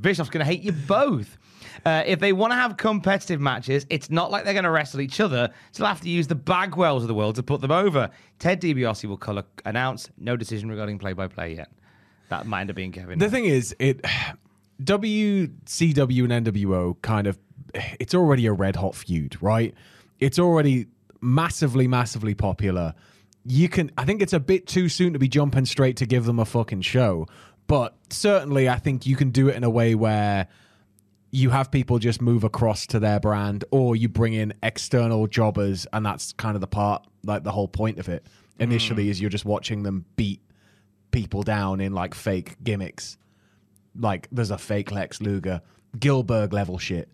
[SPEAKER 5] Bischoff's going to hate you both. Uh, if they want to have competitive matches, it's not like they're going to wrestle each other. So they'll have to use the Bagwells of the world to put them over. Ted DiBiase will color announce no decision regarding play-by-play yet. That might end up being Kevin.
[SPEAKER 6] The thing is, it WCW and NWO kind of it's already a red hot feud, right? It's already massively, massively popular. You can I think it's a bit too soon to be jumping straight to give them a fucking show. But certainly I think you can do it in a way where you have people just move across to their brand or you bring in external jobbers and that's kind of the part like the whole point of it initially mm. is you're just watching them beat people down in like fake gimmicks like there's a fake lex luger gilbert level shit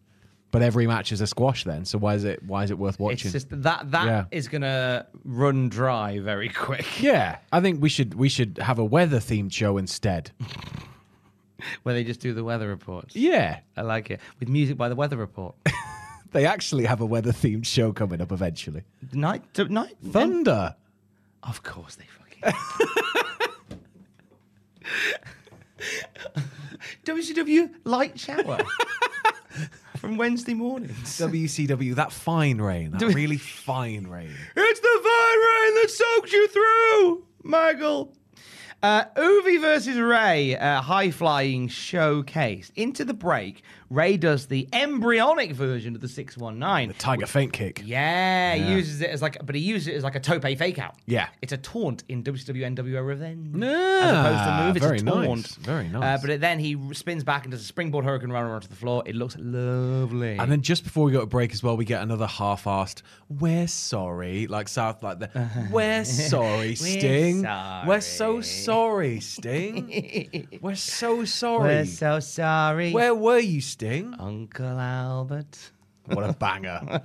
[SPEAKER 6] But every match is a squash then. So why is it why is it worth watching?
[SPEAKER 5] It's just that that is
[SPEAKER 6] Yeah.
[SPEAKER 5] gonna run dry very quick.
[SPEAKER 6] yeah, I think we should we should have a weather themed show instead.
[SPEAKER 5] Where they just do the weather reports.
[SPEAKER 6] Yeah,
[SPEAKER 5] I like it with music by the weather report.
[SPEAKER 6] they actually have a weather themed show coming up eventually.
[SPEAKER 5] night, to, night,
[SPEAKER 6] Thunder.
[SPEAKER 5] Of course they fucking. WCW light shower from Wednesday mornings.
[SPEAKER 6] WCW, that fine rain, that really fine rain.
[SPEAKER 5] It's the fine rain that soaks you through, Michael. Uh, Juvi versus Rey, uh, high flying showcase. Into the break, Rey does the embryonic version of the 619.
[SPEAKER 6] The Tiger feint kick.
[SPEAKER 5] Yeah, he uses it as like, but he uses it as like a tope fake out.
[SPEAKER 6] Yeah.
[SPEAKER 5] it's a taunt in WCW NWO Revenge,
[SPEAKER 6] Ah,
[SPEAKER 5] as opposed to move. It's
[SPEAKER 6] very
[SPEAKER 5] a
[SPEAKER 6] nice,
[SPEAKER 5] taunt.
[SPEAKER 6] very
[SPEAKER 5] Uh,
[SPEAKER 6] nice.
[SPEAKER 5] but it, then he spins back and does a springboard hurricanrana onto the floor. It looks lovely.
[SPEAKER 6] And then just before we go to break as well, we get another half-assed "We're sorry," like South, like the "We're sorry, Sting. We're so sorry, Sting. We're so sorry.
[SPEAKER 5] We're so sorry,
[SPEAKER 6] Where were you, Sting?
[SPEAKER 5] Uncle Albert.
[SPEAKER 6] What a banger!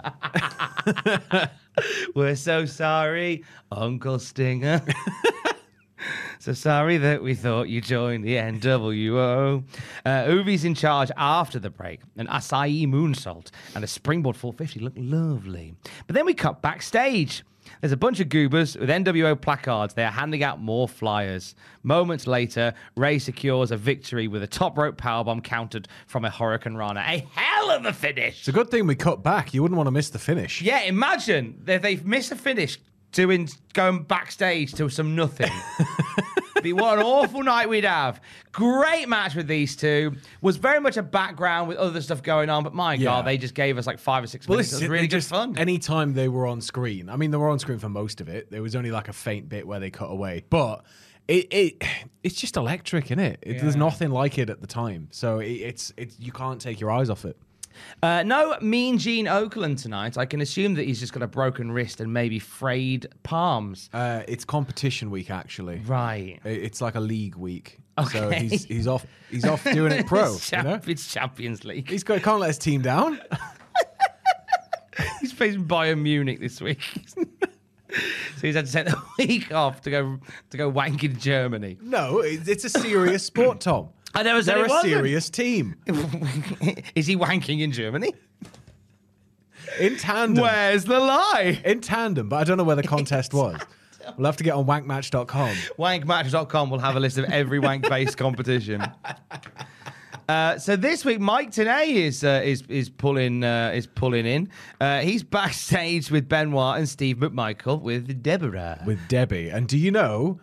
[SPEAKER 5] We're so sorry, Uncle Stinger. so sorry that we thought you joined the NWO. Uh, Juvi's in charge after the break. An Asai moonsault and a springboard 450 look lovely. But then we cut backstage. There's a bunch of goobers with NWO placards. They are handing out more flyers. Moments later, Rey secures a victory with a top rope powerbomb countered from a Hurricane Rana. A hell of a finish!
[SPEAKER 6] It's a good thing we cut back. You wouldn't want to miss the finish.
[SPEAKER 5] Yeah, imagine if they've missed a finish doing going backstage to some nothing. Be what an awful night we'd have. Great match with these two. Was very much a background with other stuff going on, but my
[SPEAKER 6] Yeah.
[SPEAKER 5] god, they just gave us like five or six
[SPEAKER 6] Well,
[SPEAKER 5] minutes. It was really
[SPEAKER 6] just
[SPEAKER 5] fun.
[SPEAKER 6] Anytime they were on screen, I mean, they were on screen for most of it. There was only like a faint bit where they cut away, but it, it it's just electric, is it? it There's nothing like it at the time, so it, it's it's you can't take your eyes off it.
[SPEAKER 5] Uh, no Mean Gene Okerlund tonight. I can assume that he's just got a broken wrist and maybe frayed palms.
[SPEAKER 6] Uh, it's competition week, actually.
[SPEAKER 5] Right.
[SPEAKER 6] It's like a league week,
[SPEAKER 5] Okay.
[SPEAKER 6] so he's he's off he's off doing it pro.
[SPEAKER 5] it's,
[SPEAKER 6] you know?
[SPEAKER 5] it's Champions League.
[SPEAKER 6] He's got, can't let his team down.
[SPEAKER 5] He's facing Bayern Munich this week. so he's had to take the week off to go to go wank in Germany.
[SPEAKER 6] No, it's a serious sport, Tom.
[SPEAKER 5] I never said
[SPEAKER 6] They're
[SPEAKER 5] it
[SPEAKER 6] a
[SPEAKER 5] wasn't.
[SPEAKER 6] serious team
[SPEAKER 5] Is he wanking in Germany?
[SPEAKER 6] in tandem.
[SPEAKER 5] Where's the lie?
[SPEAKER 6] In tandem, but I don't know where the contest was. We'll have to get on wankmatch.com.
[SPEAKER 5] Wankmatch.com will have a list of every wank-based competition. Uh, so this week, Mike Tenay is uh, is is pulling uh, is pulling in. Uh, he's backstage with Benoit and Steve McMichael with Deborah.
[SPEAKER 6] with Debbie. And do you know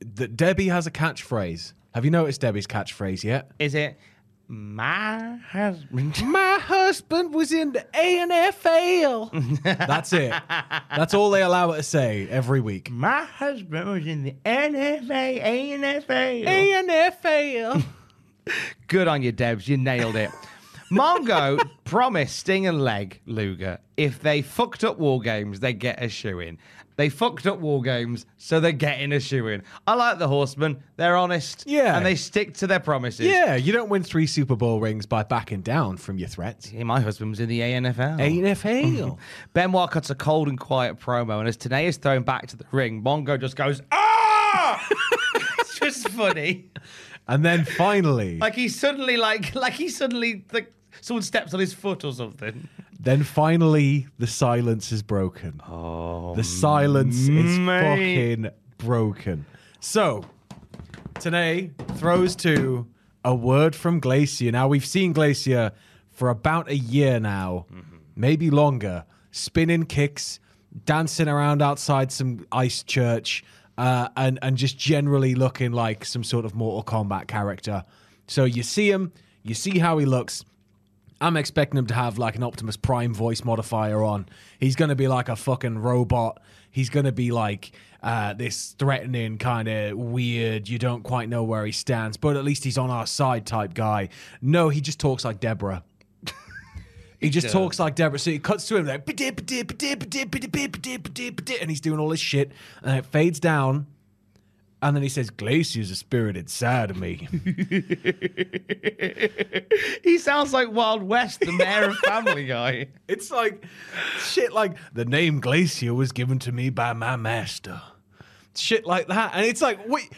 [SPEAKER 6] that Debbie has a catchphrase? Have you noticed Debbie's catchphrase yet?
[SPEAKER 5] Is it my husband?
[SPEAKER 6] My husband was in the ANFL. That's it. That's all they allow her to say every week.
[SPEAKER 5] My husband was in the NFA, ANFA.
[SPEAKER 6] ANFL.
[SPEAKER 5] Good on you, Debs. You nailed it. Mongo promised Sting and Lex Luger if they fucked up War Games, they get a shoe in. They fucked up War Games, so they're getting a shoe in. I like the Horsemen. They're honest.
[SPEAKER 6] Yeah.
[SPEAKER 5] And they stick to their promises.
[SPEAKER 6] yeah, you don't win three Super Bowl rings by backing down from your threats.
[SPEAKER 5] Yeah, my husband was in the ANFL.
[SPEAKER 6] ANFL.
[SPEAKER 5] Benoit cuts a cold and quiet promo, and as Tenay is thrown back to the ring, Mongo just goes, ah! it's just funny.
[SPEAKER 6] and then finally,
[SPEAKER 5] Like he suddenly like like he suddenly like someone steps on his foot or something.
[SPEAKER 6] Then finally, the silence is broken. Oh, the silence is fucking broken. So, today throws to a word from Glacier. Now we've seen Glacier for about a year now, maybe longer, spinning kicks, dancing around outside some ice church, uh, and and just generally looking like some sort of Mortal Kombat character. So you see him, you see how he looks. I'm expecting him to have like an Optimus Prime voice modifier on. He's going to be like a fucking robot. He's going to be like uh, this threatening, kind of weird, you don't quite know where he stands, but at least he's on our side type guy. No, he just talks like Deborah. He just talks like Deborah. So it cuts to him like, and he's doing all this shit, and it fades down, And then he says, Glacier's a spirit inside of me.
[SPEAKER 5] he sounds like Wild West, the mayor of Family Guy.
[SPEAKER 6] it's like shit like the name Glacier was given to me by my master. Shit like that. And it's like, wait.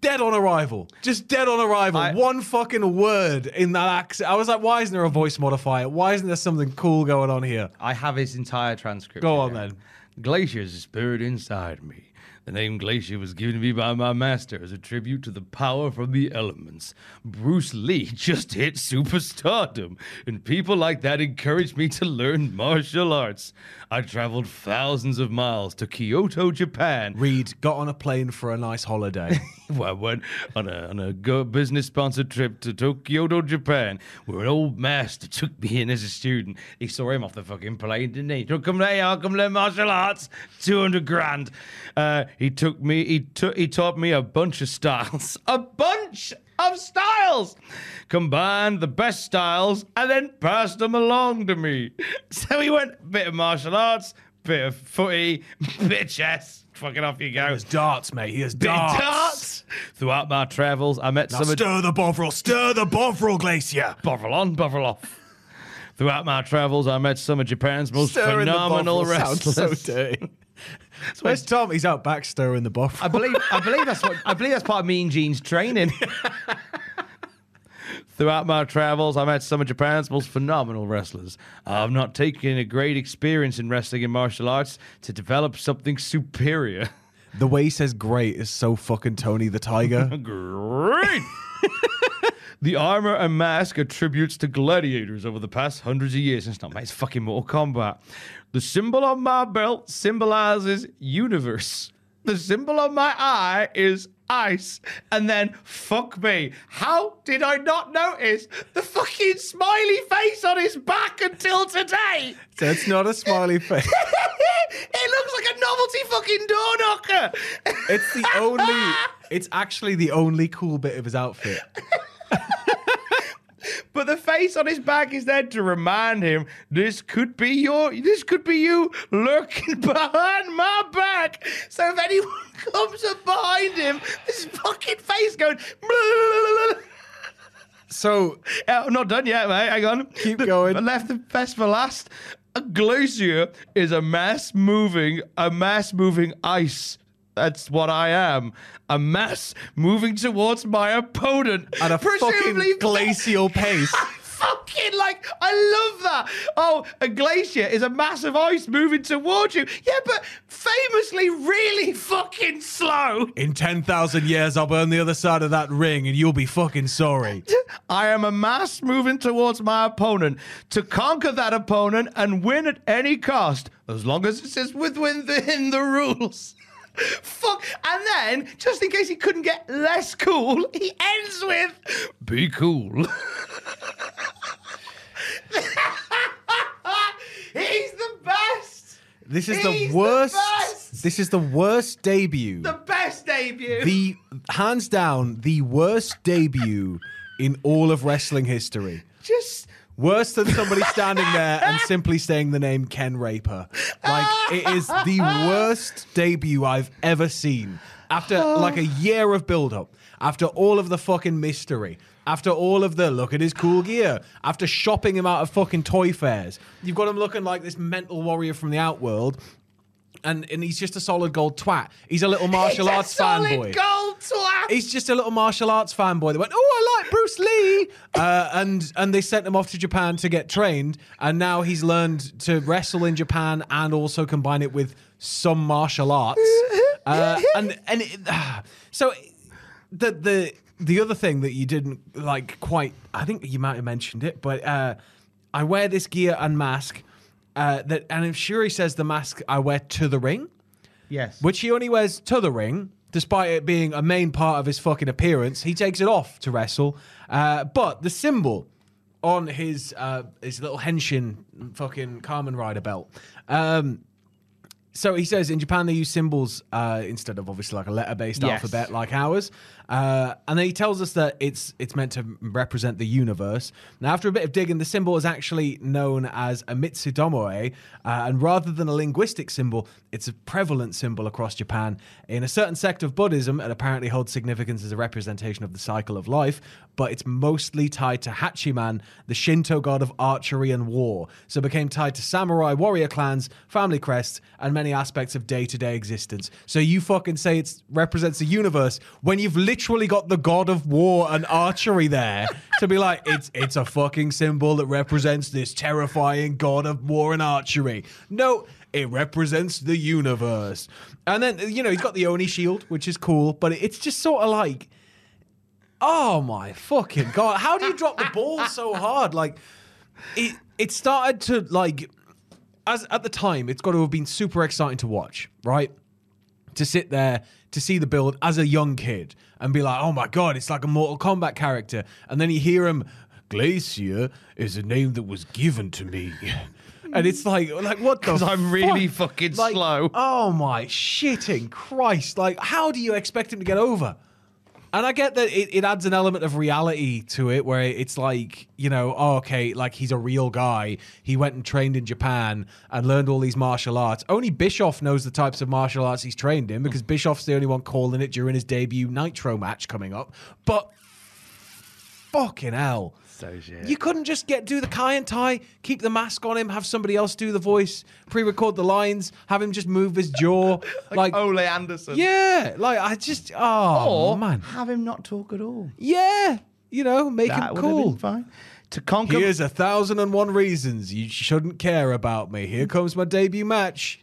[SPEAKER 6] Dead on arrival. Just dead on arrival.
[SPEAKER 5] I-
[SPEAKER 6] One fucking word in that accent. I was like, why isn't there a voice modifier? Why isn't there something cool going on here?
[SPEAKER 5] I have his entire transcript.
[SPEAKER 6] Go on
[SPEAKER 5] here.
[SPEAKER 6] then.
[SPEAKER 5] Glacier's a spirit inside me. The name Glacier was given to me by my master as a tribute to the power from the elements. Bruce Lee just hit superstardom, and people like that encouraged me to learn martial arts. I traveled thousands of miles to Kyoto, Japan,
[SPEAKER 6] Reed got on a plane for a nice holiday.
[SPEAKER 5] I went on a, on a business sponsored trip to Tokyo, Japan, where an old master took me in as a student. He saw him off the fucking plane, didn't he? Him there, I'll come learn martial arts, 200 grand. Uh, he took me, he, took, he taught me a bunch of styles. A bunch of styles! Combined the best styles and then passed them along to me. So he went, bit of martial arts, bit of footy, bit of chess. Fucking off you go.
[SPEAKER 6] There's darts, mate. He has darts.
[SPEAKER 5] darts. Throughout my travels, I met
[SPEAKER 6] Now
[SPEAKER 5] some of
[SPEAKER 6] stir the bovril. Stir the bovril, Glacier.
[SPEAKER 5] Bovril on, Bovril off. Throughout my travels, I met some of Japan's most
[SPEAKER 6] Stirring
[SPEAKER 5] phenomenal
[SPEAKER 6] bovril sounds
[SPEAKER 5] wrestlers.
[SPEAKER 6] so dirty. Where's Tom? He's out back stirring the bovril.
[SPEAKER 5] I believe, I believe that's what I believe that's part of Mean Gene's training. Throughout my travels, I've met some of Japan's most phenomenal wrestlers. Uh, I've not taken a great experience in wrestling and martial arts to develop something superior.
[SPEAKER 6] The way he says great is so fucking Tony the Tiger.
[SPEAKER 5] Great. the armor and mask are tributes to gladiators over the past hundreds of years. It's not, mate. It's fucking Mortal Kombat. The symbol on my belt symbolizes universe. The symbol on my eye is ice. And then, fuck me. How did I not notice the fucking smiley face on his back until today?
[SPEAKER 6] so it's not a smiley face.
[SPEAKER 5] it looks like a novelty fucking door knocker.
[SPEAKER 6] It's the only. It's actually the only cool bit of his outfit.
[SPEAKER 5] But the face on his back is there to remind him this could be your, this could be you lurking behind my back. So if anyone comes up behind him, this fucking face going.
[SPEAKER 6] So
[SPEAKER 5] Yeah, I'm not done yet, mate. Hang on.
[SPEAKER 6] Keep going.
[SPEAKER 5] I left the best for last. A glacier is a mass moving, a mass moving ice. That's what I am. A mass moving towards my opponent.
[SPEAKER 6] at a fucking glacial pace.
[SPEAKER 5] fucking like I love that. Oh, a glacier is a mass of ice moving towards you. Yeah, but famously really fucking slow.
[SPEAKER 6] In 10,000 years, I'll be on the other side of that ring and you'll be fucking sorry.
[SPEAKER 5] I am a mass moving towards my opponent to conquer that opponent and win at any cost, as long as it is within the rules. Fuck. And then, just in case he couldn't get less cool, he ends with Be cool. He's the best.
[SPEAKER 6] This is
[SPEAKER 5] He's
[SPEAKER 6] the worst. this is the worst debut.
[SPEAKER 5] The best debut.
[SPEAKER 6] the hands down the worst debut in all of wrestling history.
[SPEAKER 5] just
[SPEAKER 6] Worse than somebody standing there and simply saying the name Ken Raper. Like it is the worst debut I've ever seen. After oh. like a year of build up, after all of the fucking mystery, after all of the look at his cool gear, after shopping him out of fucking toy fairs, you've got him looking like this mental warrior from the outworld. And, and he's just a solid gold twat. He's a little martial
[SPEAKER 5] He's
[SPEAKER 6] arts
[SPEAKER 5] solid
[SPEAKER 6] fanboy.
[SPEAKER 5] gold twat.
[SPEAKER 6] He's just a little martial arts fanboy that went, "Oh, I like Bruce Lee," uh, and and they sent him off to Japan to get trained, and now he's learned to wrestle in Japan and also combine it with some martial arts. Uh, and and it, so the the the other thing that you didn't like quite, I think you might have mentioned it, but uh, I wear this gear and mask. Uh, that and if Shuri says the mask I wear to the ring,
[SPEAKER 5] yes.
[SPEAKER 6] which he only wears to the ring, despite it being a main part of his fucking appearance. He takes it off to wrestle. Uh, but the symbol on his uh, his little henshin fucking Kamen Rider belt. Um, so he says in Japan they use symbols uh, instead of obviously like a letter based
[SPEAKER 5] Yes.
[SPEAKER 6] alphabet like ours. Uh, and then he tells us that it's it's meant to represent the universe. Now, after a bit of digging, the symbol is actually known as a Mitsudomoe, uh, and rather than a linguistic symbol, it's a prevalent symbol across Japan. In a certain sect of Buddhism, it apparently holds significance as a representation of the cycle of life, but it's mostly tied to Hachiman, the Shinto god of archery and war. So it became tied to samurai warrior clans, family crests, and many aspects of day to day existence. So you fucking say it represents the universe when you've literally got the god of war and archery there to be like, it's it's a fucking symbol that represents this terrifying god of war and archery. No, it represents the universe. And then, you know, he's got the Oni shield, which is cool, but it's just sort of like, oh my fucking god, how do you drop the ball so hard? Like, it it started to like, as at the time, it's got to have been super exciting to watch, right? To sit there to see the build as a young kid and be like, oh my god, it's like a Mortal Kombat character, and then you hear him. Glacier is a name that was given to me. And it's like, like what the?
[SPEAKER 5] 'Cause I'm really
[SPEAKER 6] fuck?
[SPEAKER 5] fucking
[SPEAKER 6] Like,
[SPEAKER 5] slow.
[SPEAKER 6] Oh my shitting Christ! Like, how do you expect him to get over? And I get that it, it adds an element of reality to it where it's like, you know, oh, okay, like he's a real guy. He went and trained in Japan and learned all these martial arts. Only Bischoff knows the types of martial arts he's trained in because Bischoff's the only one calling it during his debut Nitro match coming up. But fucking hell.
[SPEAKER 5] So shit.
[SPEAKER 6] You couldn't just get do the Kai and Tai, keep the mask on him, have somebody else do the voice, pre-record the lines, have him just move his jaw, like,
[SPEAKER 5] Ole Anderson.
[SPEAKER 6] yeah, like I just oh
[SPEAKER 5] Or
[SPEAKER 6] man,
[SPEAKER 5] have him not talk at all.
[SPEAKER 6] yeah, you know, make
[SPEAKER 5] That
[SPEAKER 6] him
[SPEAKER 5] would have
[SPEAKER 6] cool.
[SPEAKER 5] been fine. To conquer.
[SPEAKER 6] Here's a thousand and one reasons you shouldn't care about me. Here comes my debut match.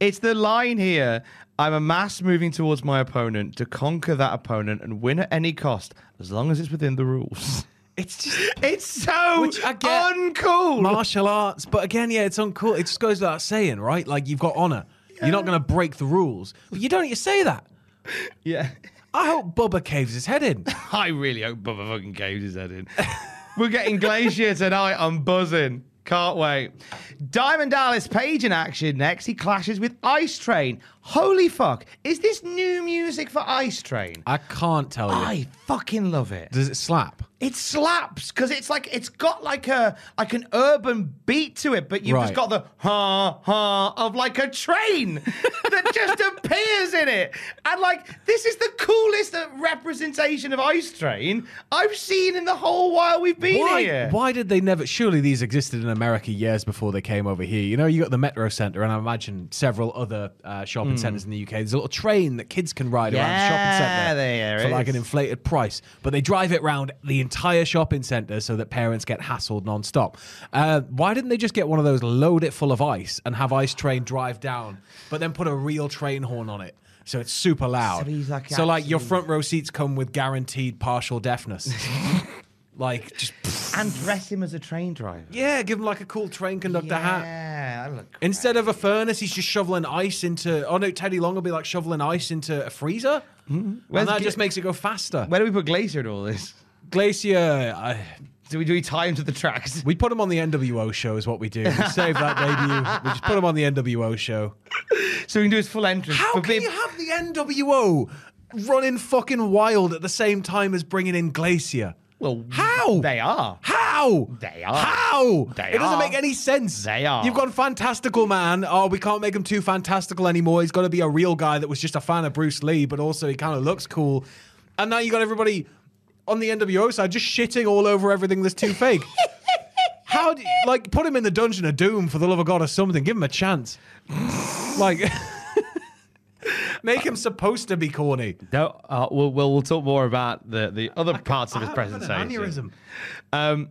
[SPEAKER 5] It's the line here. I'm a mass moving towards my opponent to conquer that opponent and win at any cost, as long as it's within the rules.
[SPEAKER 6] It's just
[SPEAKER 5] It's so
[SPEAKER 6] Which I get.
[SPEAKER 5] uncool.
[SPEAKER 6] martial arts, but again, yeah, it's uncool. It just goes without saying, right? Like you've got honor. You're not going to break the rules, but you don't need to say that.
[SPEAKER 5] yeah.
[SPEAKER 6] I hope Bubba caves his head in.
[SPEAKER 5] I really hope Bubba fucking caves his head in. We're getting Glacier tonight. I'm buzzing. Can't wait. Diamond Dallas Page in action next. He clashes with Ice Train. Holy fuck. Is this new music for Ice Train?
[SPEAKER 6] I can't tell you.
[SPEAKER 5] I fucking love it.
[SPEAKER 6] Does it slap?
[SPEAKER 5] It slaps because it's like it's got like a like an urban beat to it, but you've just got the ha ha of like a train that just appears in it. And like this is the coolest uh, representation of Ice Train I've seen in the whole while we've been
[SPEAKER 6] Why,
[SPEAKER 5] here.
[SPEAKER 6] why did they never? Surely these existed in America years before they came over here. You know, you got the Metro Centre, and I imagine several other uh, shopping centres in the UK. There's a little train that kids can ride around the
[SPEAKER 5] Yeah,
[SPEAKER 6] shopping centre
[SPEAKER 5] there
[SPEAKER 6] for like an inflated price, but they drive it round the entire shopping centre so that parents get hassled non-stop. Uh, why didn't they just get one of those, load it full of ice, and have Ice Train drive down, but then put a real train horn on it? So it's super loud.
[SPEAKER 5] So like
[SPEAKER 6] so like your front row seats come with guaranteed partial deafness. like just
[SPEAKER 5] and dress him as a train driver.
[SPEAKER 6] yeah, give him like a cool train conductor hat.
[SPEAKER 5] Yeah,
[SPEAKER 6] Instead of a furnace, he's just shoveling ice into. Oh no, Teddy Long will be like shoveling ice into a freezer, and that just makes it go faster.
[SPEAKER 5] Where do we put Glacier in all this?
[SPEAKER 6] Glacier, I,
[SPEAKER 5] Do we do we tie him to the tracks?
[SPEAKER 6] we put him on the NWO show, is what we do. We save that debut. We just put him on the NWO show.
[SPEAKER 5] So we can do his full entrance.
[SPEAKER 6] How can you have the NWO running fucking wild at the same time as bringing in Glacier?
[SPEAKER 5] Well,
[SPEAKER 6] How?
[SPEAKER 5] They are.
[SPEAKER 6] How?
[SPEAKER 5] They are.
[SPEAKER 6] How?
[SPEAKER 5] They
[SPEAKER 6] it doesn't
[SPEAKER 5] are.
[SPEAKER 6] make any sense.
[SPEAKER 5] They are.
[SPEAKER 6] You've gone fantastical man. Oh, we can't make him too fantastical anymore. He's got to be a real guy that was just a fan of Bruce Lee, but also he kind of looks cool. And now you got everybody on the NWO side just shitting all over everything that's too fake. How do you, like put him in the Dungeon of Doom for the love of God or something? Give him a chance. like make him supposed to be corny.
[SPEAKER 5] No, uh, we'll, we'll we'll talk more about the the other parts of his
[SPEAKER 6] I have an
[SPEAKER 5] presentation.
[SPEAKER 6] aneurysm.
[SPEAKER 5] Um,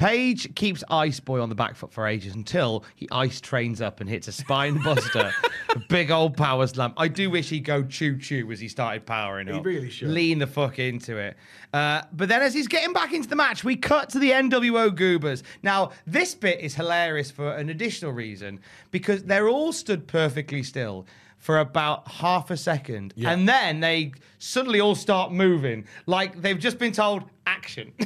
[SPEAKER 5] Page keeps Ice Boy on the back foot for ages until he ice trains up and hits a spine buster, a big old power slam. I do wish he'd go choo choo as he started powering
[SPEAKER 6] He
[SPEAKER 5] up.
[SPEAKER 6] He really should.
[SPEAKER 5] lean the fuck into it. Uh, but then as he's getting back into the match, we cut to the NWO Goobers. Now this bit is hilarious for an additional reason because they're all stood perfectly still. For about half a second,
[SPEAKER 6] Yeah.
[SPEAKER 5] and then they suddenly all start moving like they've just been told action.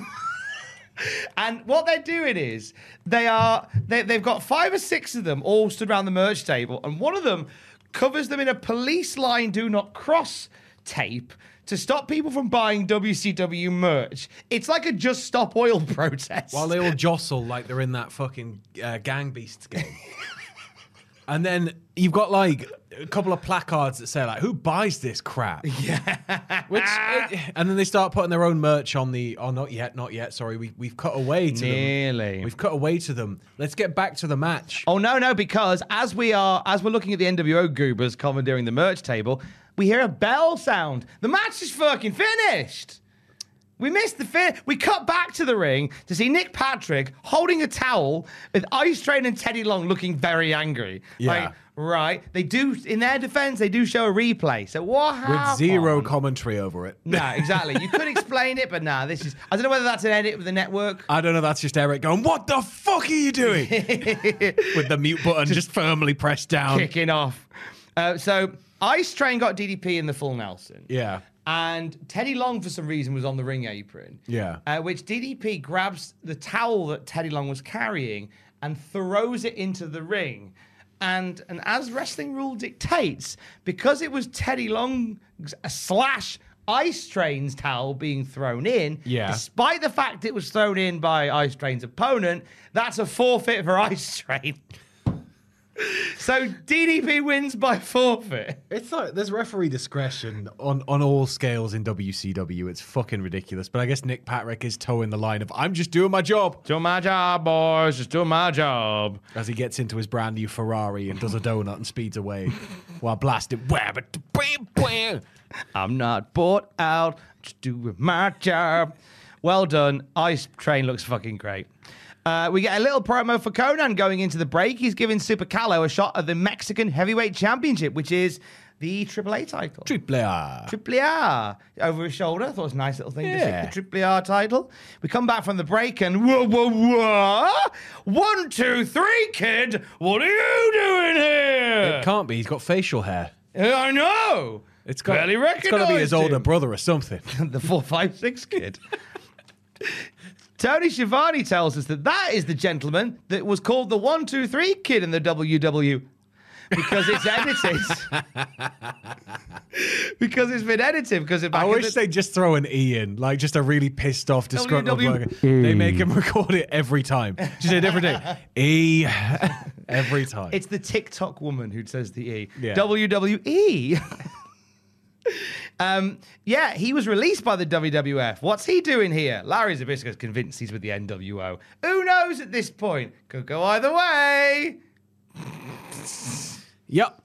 [SPEAKER 5] And what they're doing is they are they, they've got five or six of them all stood around the merch table, and one of them covers them in a police line do not cross tape to stop people from buying WCW merch. It's like a just stop oil protest.
[SPEAKER 6] While they all jostle like they're in that fucking uh, Gang Beasts game. and then you've got like a couple of placards that say like, "Who buys this crap?" Yeah. Which, uh, and then they start putting their own merch on the. Oh, not yet, not yet. Sorry, we we've cut away to
[SPEAKER 5] Nearly.
[SPEAKER 6] them. We've cut away to them. Let's get back to the match.
[SPEAKER 5] Oh no, no, because as we are as we're looking at the NWO goobers commandeering the merch table, we hear a bell sound. The match is fucking finished. We missed the fin. We cut back to the ring to see Nick Patrick holding a towel with Ice Train and Teddy Long looking very angry.
[SPEAKER 6] Yeah.
[SPEAKER 5] Like, right. They do, in their defense, they do show a replay. So what
[SPEAKER 6] With zero commentary over it.
[SPEAKER 5] Nah, exactly. You could explain it, but nah, this is. I don't know whether that's an edit with the network.
[SPEAKER 6] I don't know. That's just Eric going, "What the fuck are you doing?" With the mute button just firmly pressed down.
[SPEAKER 5] kicking off. Uh, so Ice Train got DDP in the full Nelson.
[SPEAKER 6] Yeah.
[SPEAKER 5] And Teddy Long, for some reason, was on the ring apron.
[SPEAKER 6] Yeah.
[SPEAKER 5] Uh, which DDP grabs the towel that Teddy Long was carrying and throws it into the ring. And, and as wrestling rule dictates, because it was Teddy Long slash Ice Train's towel being thrown in,
[SPEAKER 6] Yeah.
[SPEAKER 5] despite the fact it was thrown in by Ice Train's opponent, that's a forfeit for Ice Train. So DDP wins by forfeit.
[SPEAKER 6] It's like there's referee discretion on, on all scales in WCW. It's fucking ridiculous. But I guess Nick Patrick is towing the line of I'm just doing my job
[SPEAKER 5] Doing my job, boys. Just doing my job.
[SPEAKER 6] as he gets into his brand new Ferrari and does a donut and speeds away while blasting. Wham, bam, bam.
[SPEAKER 5] I'm not bought out. Just doing my job. Well done. Ice Train looks fucking great. Uh, we get a little promo for Conan going into the break. He's giving Super Calo a shot at the Mexican Heavyweight Championship, which is the AAA title.
[SPEAKER 6] Triple A.
[SPEAKER 5] Triple R over his shoulder. I thought it was a nice little thing to
[SPEAKER 6] Yeah.
[SPEAKER 5] stick the Triple R title. We come back from the break and whoa, whoa, whoa! One, two, three, kid. What are you doing here?
[SPEAKER 6] It can't be. He's got facial hair.
[SPEAKER 5] I know.
[SPEAKER 6] It's got, it's got to be his older
[SPEAKER 5] him.
[SPEAKER 6] brother or something.
[SPEAKER 5] the four five six kid. Tony Schiavone tells us that that is the gentleman that was called the one two three kid in the WW because it's edited. because it's been edited. Because
[SPEAKER 6] I wish they'd just throw an E in, like just a really pissed off, disgruntled worker. They make him record it every time. Just a different day. E every time.
[SPEAKER 5] It's the TikTok woman who says the E.
[SPEAKER 6] Yeah.
[SPEAKER 5] WWE. Um, yeah, he was released by the WWF. What's he doing here? Larry Zbyszko's convinced he's with the NWO. Who knows at this point? Could go either way.
[SPEAKER 6] yep.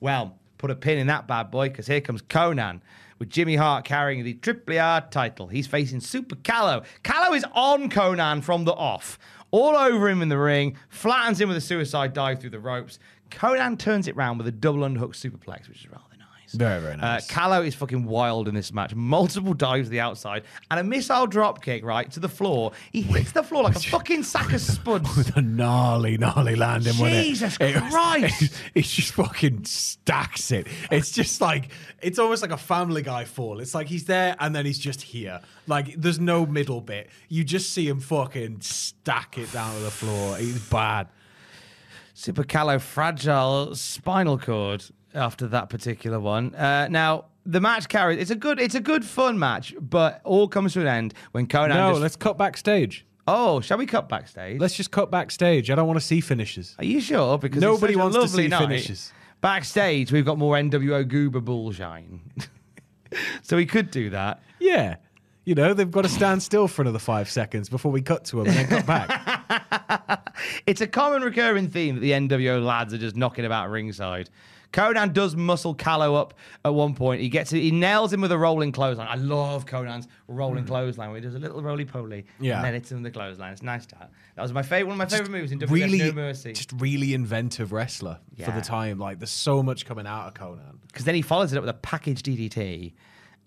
[SPEAKER 5] Well, put a pin in that bad boy because here comes Conan with Jimmy Hart carrying the Triple R title. He's facing Super Calo. Calo is on Conan from the off, all over him in the ring, flattens him with a suicide dive through the ropes. Conan turns it round with a double underhook superplex, which is rather nice.
[SPEAKER 6] Very, very nice.
[SPEAKER 5] Uh, Calo is fucking wild in this match. Multiple dives to the outside and a missile drop kick right to the floor. He hits the floor like a fucking sack of spuds.
[SPEAKER 6] With a gnarly, gnarly landing, wasn't it?
[SPEAKER 5] Jesus
[SPEAKER 6] It
[SPEAKER 5] Christ.
[SPEAKER 6] It, it just fucking stacks it. It's just like, it's almost like a family guy fall. It's like he's there and then he's just here. Like, there's no middle bit. You just see him fucking stack it down to the floor. He's bad.
[SPEAKER 5] super Calo, fragile spinal cord after that particular one. Uh, now the match carries. It's a good. It's a good fun match, but all comes to an end when Conan.
[SPEAKER 6] No,
[SPEAKER 5] just-
[SPEAKER 6] let's cut backstage.
[SPEAKER 5] Oh, shall we cut backstage?
[SPEAKER 6] Let's just cut backstage. I don't want to see finishes.
[SPEAKER 5] Are you sure? Because
[SPEAKER 6] Nobody wants to see
[SPEAKER 5] night.
[SPEAKER 6] finishes.
[SPEAKER 5] Backstage, we've got more NWO Goober bullshine. so we could do that.
[SPEAKER 6] Yeah. You know, they've got to stand still for another five seconds before we cut to them and then cut back.
[SPEAKER 5] It's a common recurring theme that the NWO lads are just knocking about ringside. Conan does muscle Calo up at one point. He gets it, he nails him with a rolling clothesline. I love Conan's rolling hmm. clothesline where he does a little roly poly.
[SPEAKER 6] Yeah.
[SPEAKER 5] and then with the clothesline. It's nice that. That was my favorite one of my favorite moves in WWF
[SPEAKER 6] really,
[SPEAKER 5] No Mercy.
[SPEAKER 6] just really inventive wrestler for the time. Like, there's so much coming out of Conan.
[SPEAKER 5] Because then he follows it up with a package DDT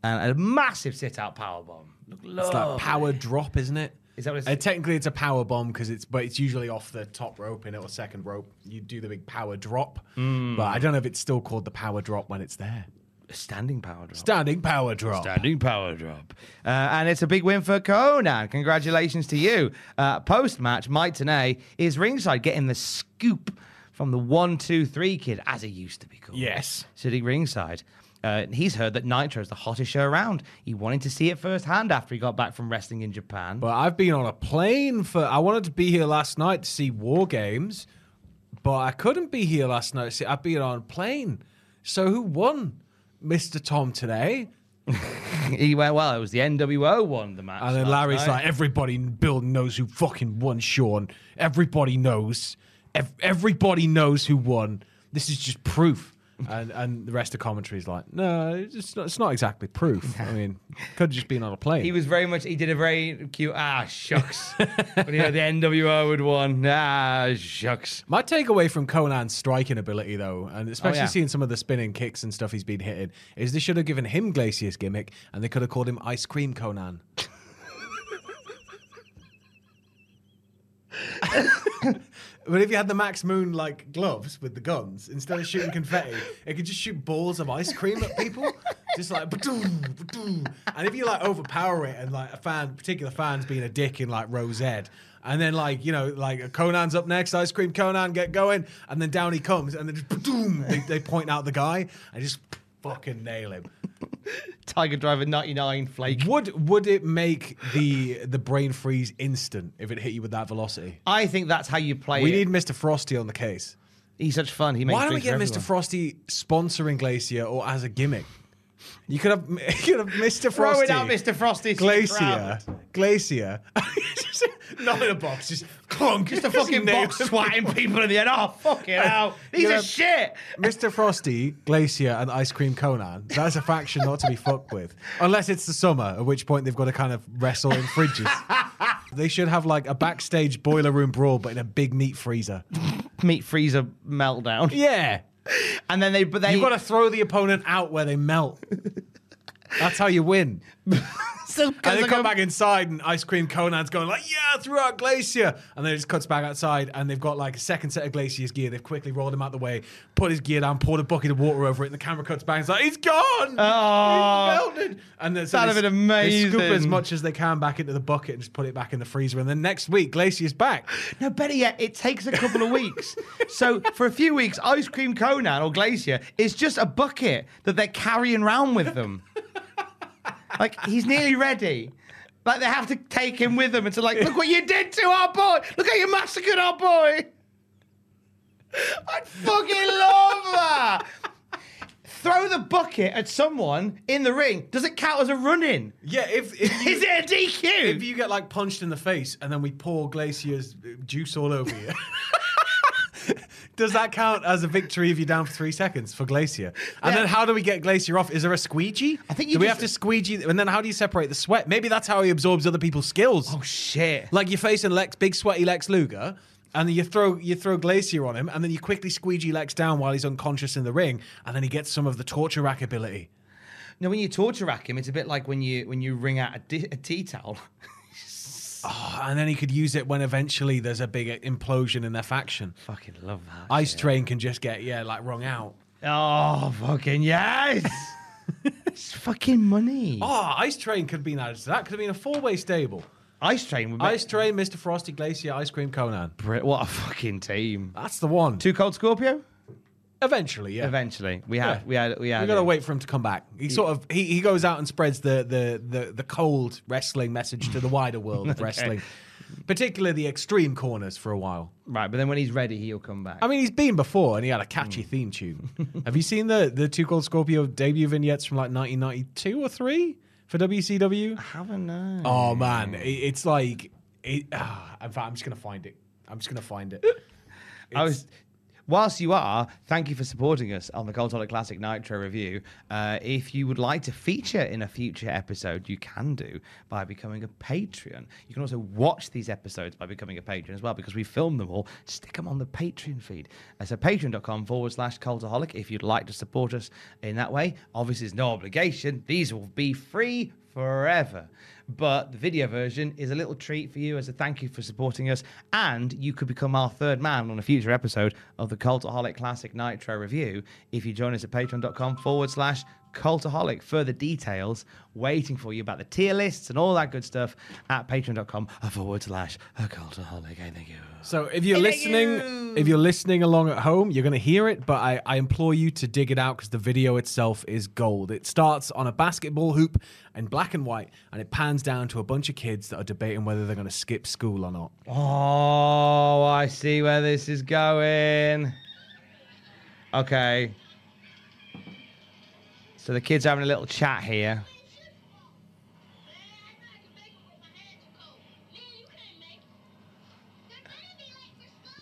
[SPEAKER 5] and a massive sit out power bomb. Look,
[SPEAKER 6] It's like power drop, isn't it?
[SPEAKER 5] Is that what it's-
[SPEAKER 6] Uh, technically, it's a power bomb because it's, but it's usually off the top rope in it or second rope. You do the big power drop,
[SPEAKER 5] Hmm.
[SPEAKER 6] but I don't know if it's still called the power drop when it's there.
[SPEAKER 5] standing power drop.
[SPEAKER 6] Standing power drop.
[SPEAKER 5] Standing power drop. Uh, and it's a big win for Conan. Congratulations to you. Uh, Post match, Mike Tenay is ringside getting the scoop from the one, two, three kid, as he used to be called.
[SPEAKER 6] Yes.
[SPEAKER 5] Sitting ringside. Uh, he's heard that Nitro is the hottest show around. He wanted to see it firsthand after he got back from wrestling in Japan.
[SPEAKER 6] But I've been on a plane for. I wanted to be here last night to see War Games, but I couldn't be here last night. See, I've been on a plane. So who won, Mister Tom today?
[SPEAKER 5] he went well. It was the NWO won the match.
[SPEAKER 6] And then Larry's
[SPEAKER 5] night.
[SPEAKER 6] like, everybody in the building knows who fucking won, Sean. Everybody knows. Ev- everybody knows who won. This is just proof. And and the rest of commentary is like, no, it's not, it's not exactly proof. I mean, could have just been on a plane.
[SPEAKER 5] He was very much. He did a very cute. Ah, shucks. but you know, the NWO had won. Ah, shucks.
[SPEAKER 6] My takeaway from Conan's striking ability, though, and especially
[SPEAKER 5] Oh, yeah.
[SPEAKER 6] seeing some of the spinning kicks and stuff he's been hitting, is they should have given him Glacier's gimmick and they could have called him Ice Cream Conan. but if you had the Max Moon like gloves with the guns, instead of shooting confetti, it could just shoot balls of ice cream at people. Just like ba-doom, ba-doom. and if you like overpower it and like a fan, particular fans being a dick in like Rose Ed, and then like you know like Conan's up next, ice cream Conan get going, and then down he comes, and then just ba-doom, they, they point out the guy and just fucking nail him.
[SPEAKER 5] Tiger Driver 99 flake.
[SPEAKER 6] Would would it make the the brain freeze instant if it hit you with that velocity?
[SPEAKER 5] I think that's how you play
[SPEAKER 6] We
[SPEAKER 5] it.
[SPEAKER 6] need Mr. Frosty on the case.
[SPEAKER 5] He's such fun. He makes
[SPEAKER 6] Why don't we
[SPEAKER 5] drinks
[SPEAKER 6] get
[SPEAKER 5] for
[SPEAKER 6] Mr.
[SPEAKER 5] everyone.
[SPEAKER 6] Frosty sponsoring Glacier or as a gimmick? You could have, you could have Mr. Frosty.
[SPEAKER 5] it out, Mr. Frosty.
[SPEAKER 6] Glacier. Glacier. Not in a box, just clunk.
[SPEAKER 5] Just a fucking box swatting people in the head. Oh, fuck fucking hell. These
[SPEAKER 6] You're
[SPEAKER 5] shit.
[SPEAKER 6] Mr. Frosty, Glacier, and Ice Cream Conan. That's a faction not to be fucked with. Unless it's the summer, at which point they've got to kind of wrestle in fridges. they should have like a backstage boiler room brawl, but in a big meat freezer.
[SPEAKER 5] Meat freezer meltdown.
[SPEAKER 6] Yeah.
[SPEAKER 5] And then they, but they,
[SPEAKER 6] You've got to throw the opponent out where they melt. That's how you win.
[SPEAKER 5] so,
[SPEAKER 6] And they
[SPEAKER 5] like
[SPEAKER 6] come
[SPEAKER 5] a-
[SPEAKER 6] back inside, and Ice Cream Conan's going like, "Yeah, through out Glacier," and then it just cuts back outside, and they've got like a second set of Glacier's gear. They've quickly rolled him out the way, put his gear down, poured a bucket of water over it, and the camera cuts back. And it's like, "He's gone!
[SPEAKER 5] Oh.
[SPEAKER 6] He's melted!" And then so
[SPEAKER 5] That'd
[SPEAKER 6] they,
[SPEAKER 5] have been
[SPEAKER 6] They scoop as much as they can back into the bucket and just put it back in the freezer. And then next week, Glacier's back.
[SPEAKER 5] No, better yet, it takes a couple of weeks. so for a few weeks, Ice Cream Conan or Glacier is just a bucket that they're carrying around with them. Like he's nearly ready. Like they have to take him with them and to like, look what you did to our boy. Look how you massacred our boy. I'd fucking love that. Throw the bucket at someone in the ring. Does it count as a run-in?
[SPEAKER 6] Yeah, if, if you,
[SPEAKER 5] Is it a DQ?
[SPEAKER 6] if you get like punched in the face and then we pour Glacier's juice all over you. Does that count as a victory if you're down for three seconds for Glacier? And
[SPEAKER 5] Yeah.
[SPEAKER 6] then how do we get Glacier off? Is there a squeegee?
[SPEAKER 5] I think you
[SPEAKER 6] do we have to squeegee? And then how do you separate the sweat? Maybe that's how he absorbs other people's skills.
[SPEAKER 5] oh shit!
[SPEAKER 6] Like you're facing Lex, big sweaty Lex Luger, and then you throw you throw Glacier on him, and then you quickly squeegee Lex down while he's unconscious in the ring, and then he gets some of the torture rack ability.
[SPEAKER 5] No, when you torture rack him, it's a bit like when you when you wring out a, di- a tea towel.
[SPEAKER 6] Oh, and then he could use it when eventually there's a big implosion in their faction.
[SPEAKER 5] fucking love that.
[SPEAKER 6] Ice Train can just get yeah like wrung out.
[SPEAKER 5] Oh, fucking yes! it's fucking money.
[SPEAKER 6] Oh, Ice Train could have been added to that. Could have been a four way stable.
[SPEAKER 5] Ice Train would be
[SPEAKER 6] Ice Train, Mr. Frosty, Glacier, Ice Cream Conan.
[SPEAKER 5] Brit- What a fucking team.
[SPEAKER 6] That's the one.
[SPEAKER 5] Too cold Scorpio?
[SPEAKER 6] Eventually, yeah.
[SPEAKER 5] Eventually, we had
[SPEAKER 6] Yeah.
[SPEAKER 5] we had we had.
[SPEAKER 6] We gotta
[SPEAKER 5] it.
[SPEAKER 6] wait for him to come back. He sort of he, he goes out and spreads the, the the the cold wrestling message to the wider world of wrestling, particularly the extreme corners for a while.
[SPEAKER 5] Right, but then when he's ready, he'll come back.
[SPEAKER 6] I mean, he's been before and he had a catchy theme tune. Have you seen the the Two Cold Scorpio debut vignettes from like 1992 or three for WCW?
[SPEAKER 5] I haven't.
[SPEAKER 6] Oh man, it, it's like it. ah, in fact, I'm just gonna find it. I'm just gonna find it.
[SPEAKER 5] I was. Whilst you are, thank you for supporting us on the Cultaholic Classic Nitro review. Uh, if you would like to feature in a future episode, you can do by becoming a Patreon. You can also watch these episodes by becoming a patron as well because we film them all. Stick them on the Patreon feed. Uh, so patreon.com forward slash cultaholic if you'd like to support us in that way. Obviously, there's no obligation. These will be free forever. But the video version is a little treat for you as a thank you for supporting us. And you could become our third man on a future episode of the Cultaholic Classic Nitro review if you join us at patreon.com forward slash Cultaholic. Further details waiting for you about the tier lists and all that good stuff at patreon.com forward slash a cultaholic. Hey, thank you.
[SPEAKER 6] So if you're
[SPEAKER 5] Hey,
[SPEAKER 6] listening,
[SPEAKER 5] you.
[SPEAKER 6] if you're listening along at home, you're going to hear it. But I, I implore you to dig it out because the video itself is gold. It starts on a basketball hoop in black and white, and it pans down to a bunch of kids that are debating whether they're going to skip school or not.
[SPEAKER 5] Oh, I see where this is going. Okay. So the kids having a little chat here.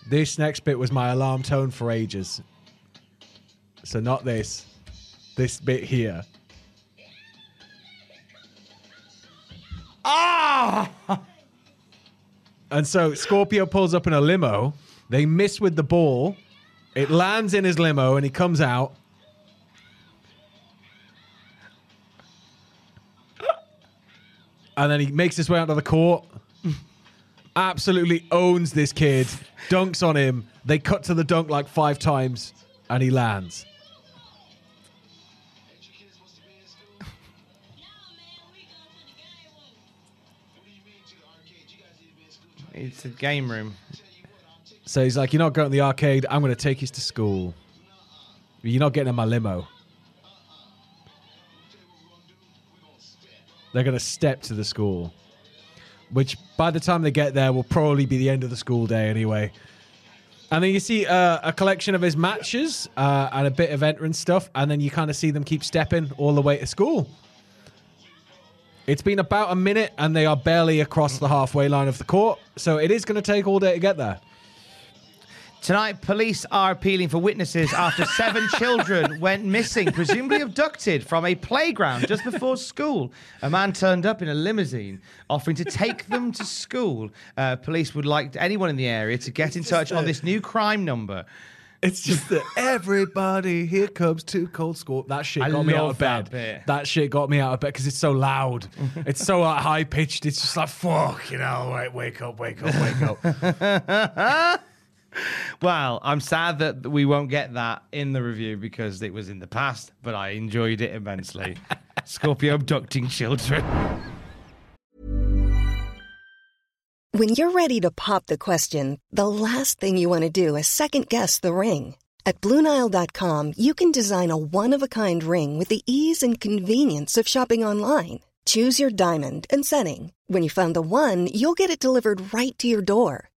[SPEAKER 6] This next bit was my alarm tone for ages. So not this, this bit here.
[SPEAKER 5] Ah!
[SPEAKER 6] And so Scorpio pulls up in a limo. They miss with the ball. It lands in his limo and he comes out. And then he makes his way out to the court. Absolutely owns this kid. Dunks on him. They cut to the dunk like five times and he lands.
[SPEAKER 5] It's a game room.
[SPEAKER 6] So he's like, You're not going to the arcade. I'm going to take you to school. You're not getting in my limo. They're going to step to the school, which by the time they get there will probably be the end of the school day anyway. And then you see uh, a collection of his matches uh, and a bit of entrance stuff, and then you kind of see them keep stepping all the way to school. It's been about a minute, and they are barely across the halfway line of the court, so it is going to take all day to get there.
[SPEAKER 5] Tonight, police are appealing for witnesses after seven children went missing, presumably abducted from a playground just before school. A man turned up in a limousine offering to take them to school. Uh, police would like anyone in the area to get in touch on this new crime number.
[SPEAKER 6] It's just that everybody here comes to cold school. That shit
[SPEAKER 5] I
[SPEAKER 6] got me out of
[SPEAKER 5] that
[SPEAKER 6] bed.
[SPEAKER 5] bit.
[SPEAKER 6] shit got me out of bed because it's so loud. it's so uh, high pitched. It's just like fuck, you know. Wait, wake up, wake up, wake up.
[SPEAKER 5] Well, I'm sad that we won't get that in the review because it was in the past, but I enjoyed it immensely. Scorpio abducting children.
[SPEAKER 7] When you're ready to pop the question, the last thing you want to do is second guess the ring. At Bluenile.com, you can design a one of a kind ring with the ease and convenience of shopping online. Choose your diamond and setting. When you find the one, you'll get it delivered right to your door.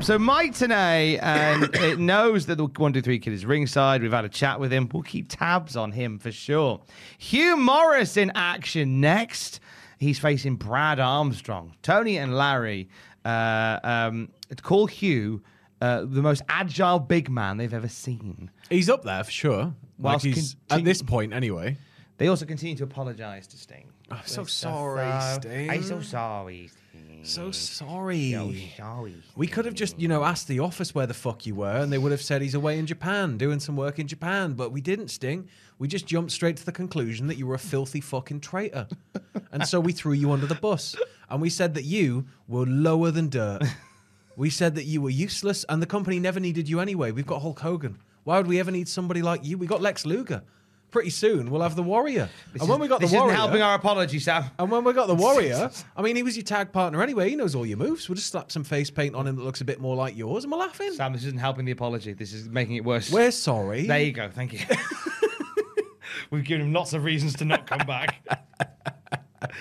[SPEAKER 5] So Mike Tenay, and it knows that the one two three kid is ringside. We've had a chat with him. We'll keep tabs on him for sure. Hugh Morrus in action next. He's facing Brad Armstrong. Tony and Larry uh, um, call Hugh uh, the most agile big man they've ever seen.
[SPEAKER 6] He's up there for sure. Like
[SPEAKER 5] Whilst
[SPEAKER 6] he's
[SPEAKER 5] contin-
[SPEAKER 6] at this point anyway.
[SPEAKER 5] They also continue to apologise to Sting.
[SPEAKER 6] I'm so sorry, Sting.
[SPEAKER 5] I'm so sorry. Sting.
[SPEAKER 6] So mm. sorry.
[SPEAKER 5] So sorry.
[SPEAKER 6] We could have just, you know, asked the office where the fuck you were, and they would have said he's away in Japan doing some work in Japan. But we didn't, Sting. We just jumped straight to the conclusion that you were a filthy fucking traitor. and so we threw you under the bus. And we said that you were lower than dirt. We said that you were useless, and the company never needed you anyway. We've got Hulk Hogan. Why would we ever need somebody like you? We got Lex Luger. Pretty soon we'll have the Warrior. and when we got
[SPEAKER 5] this
[SPEAKER 6] the
[SPEAKER 5] isn't helping our apology, Sam.
[SPEAKER 6] and when we got the Warrior, I mean, he was your tag partner anyway. He knows all your moves. We'll just slap some face paint on him that looks a bit more like yours, and we're laughing.
[SPEAKER 5] Sam, this isn't helping the apology. This is making it worse.
[SPEAKER 6] We're sorry.
[SPEAKER 5] There you go. Thank you. We've given him lots of reasons to not come back.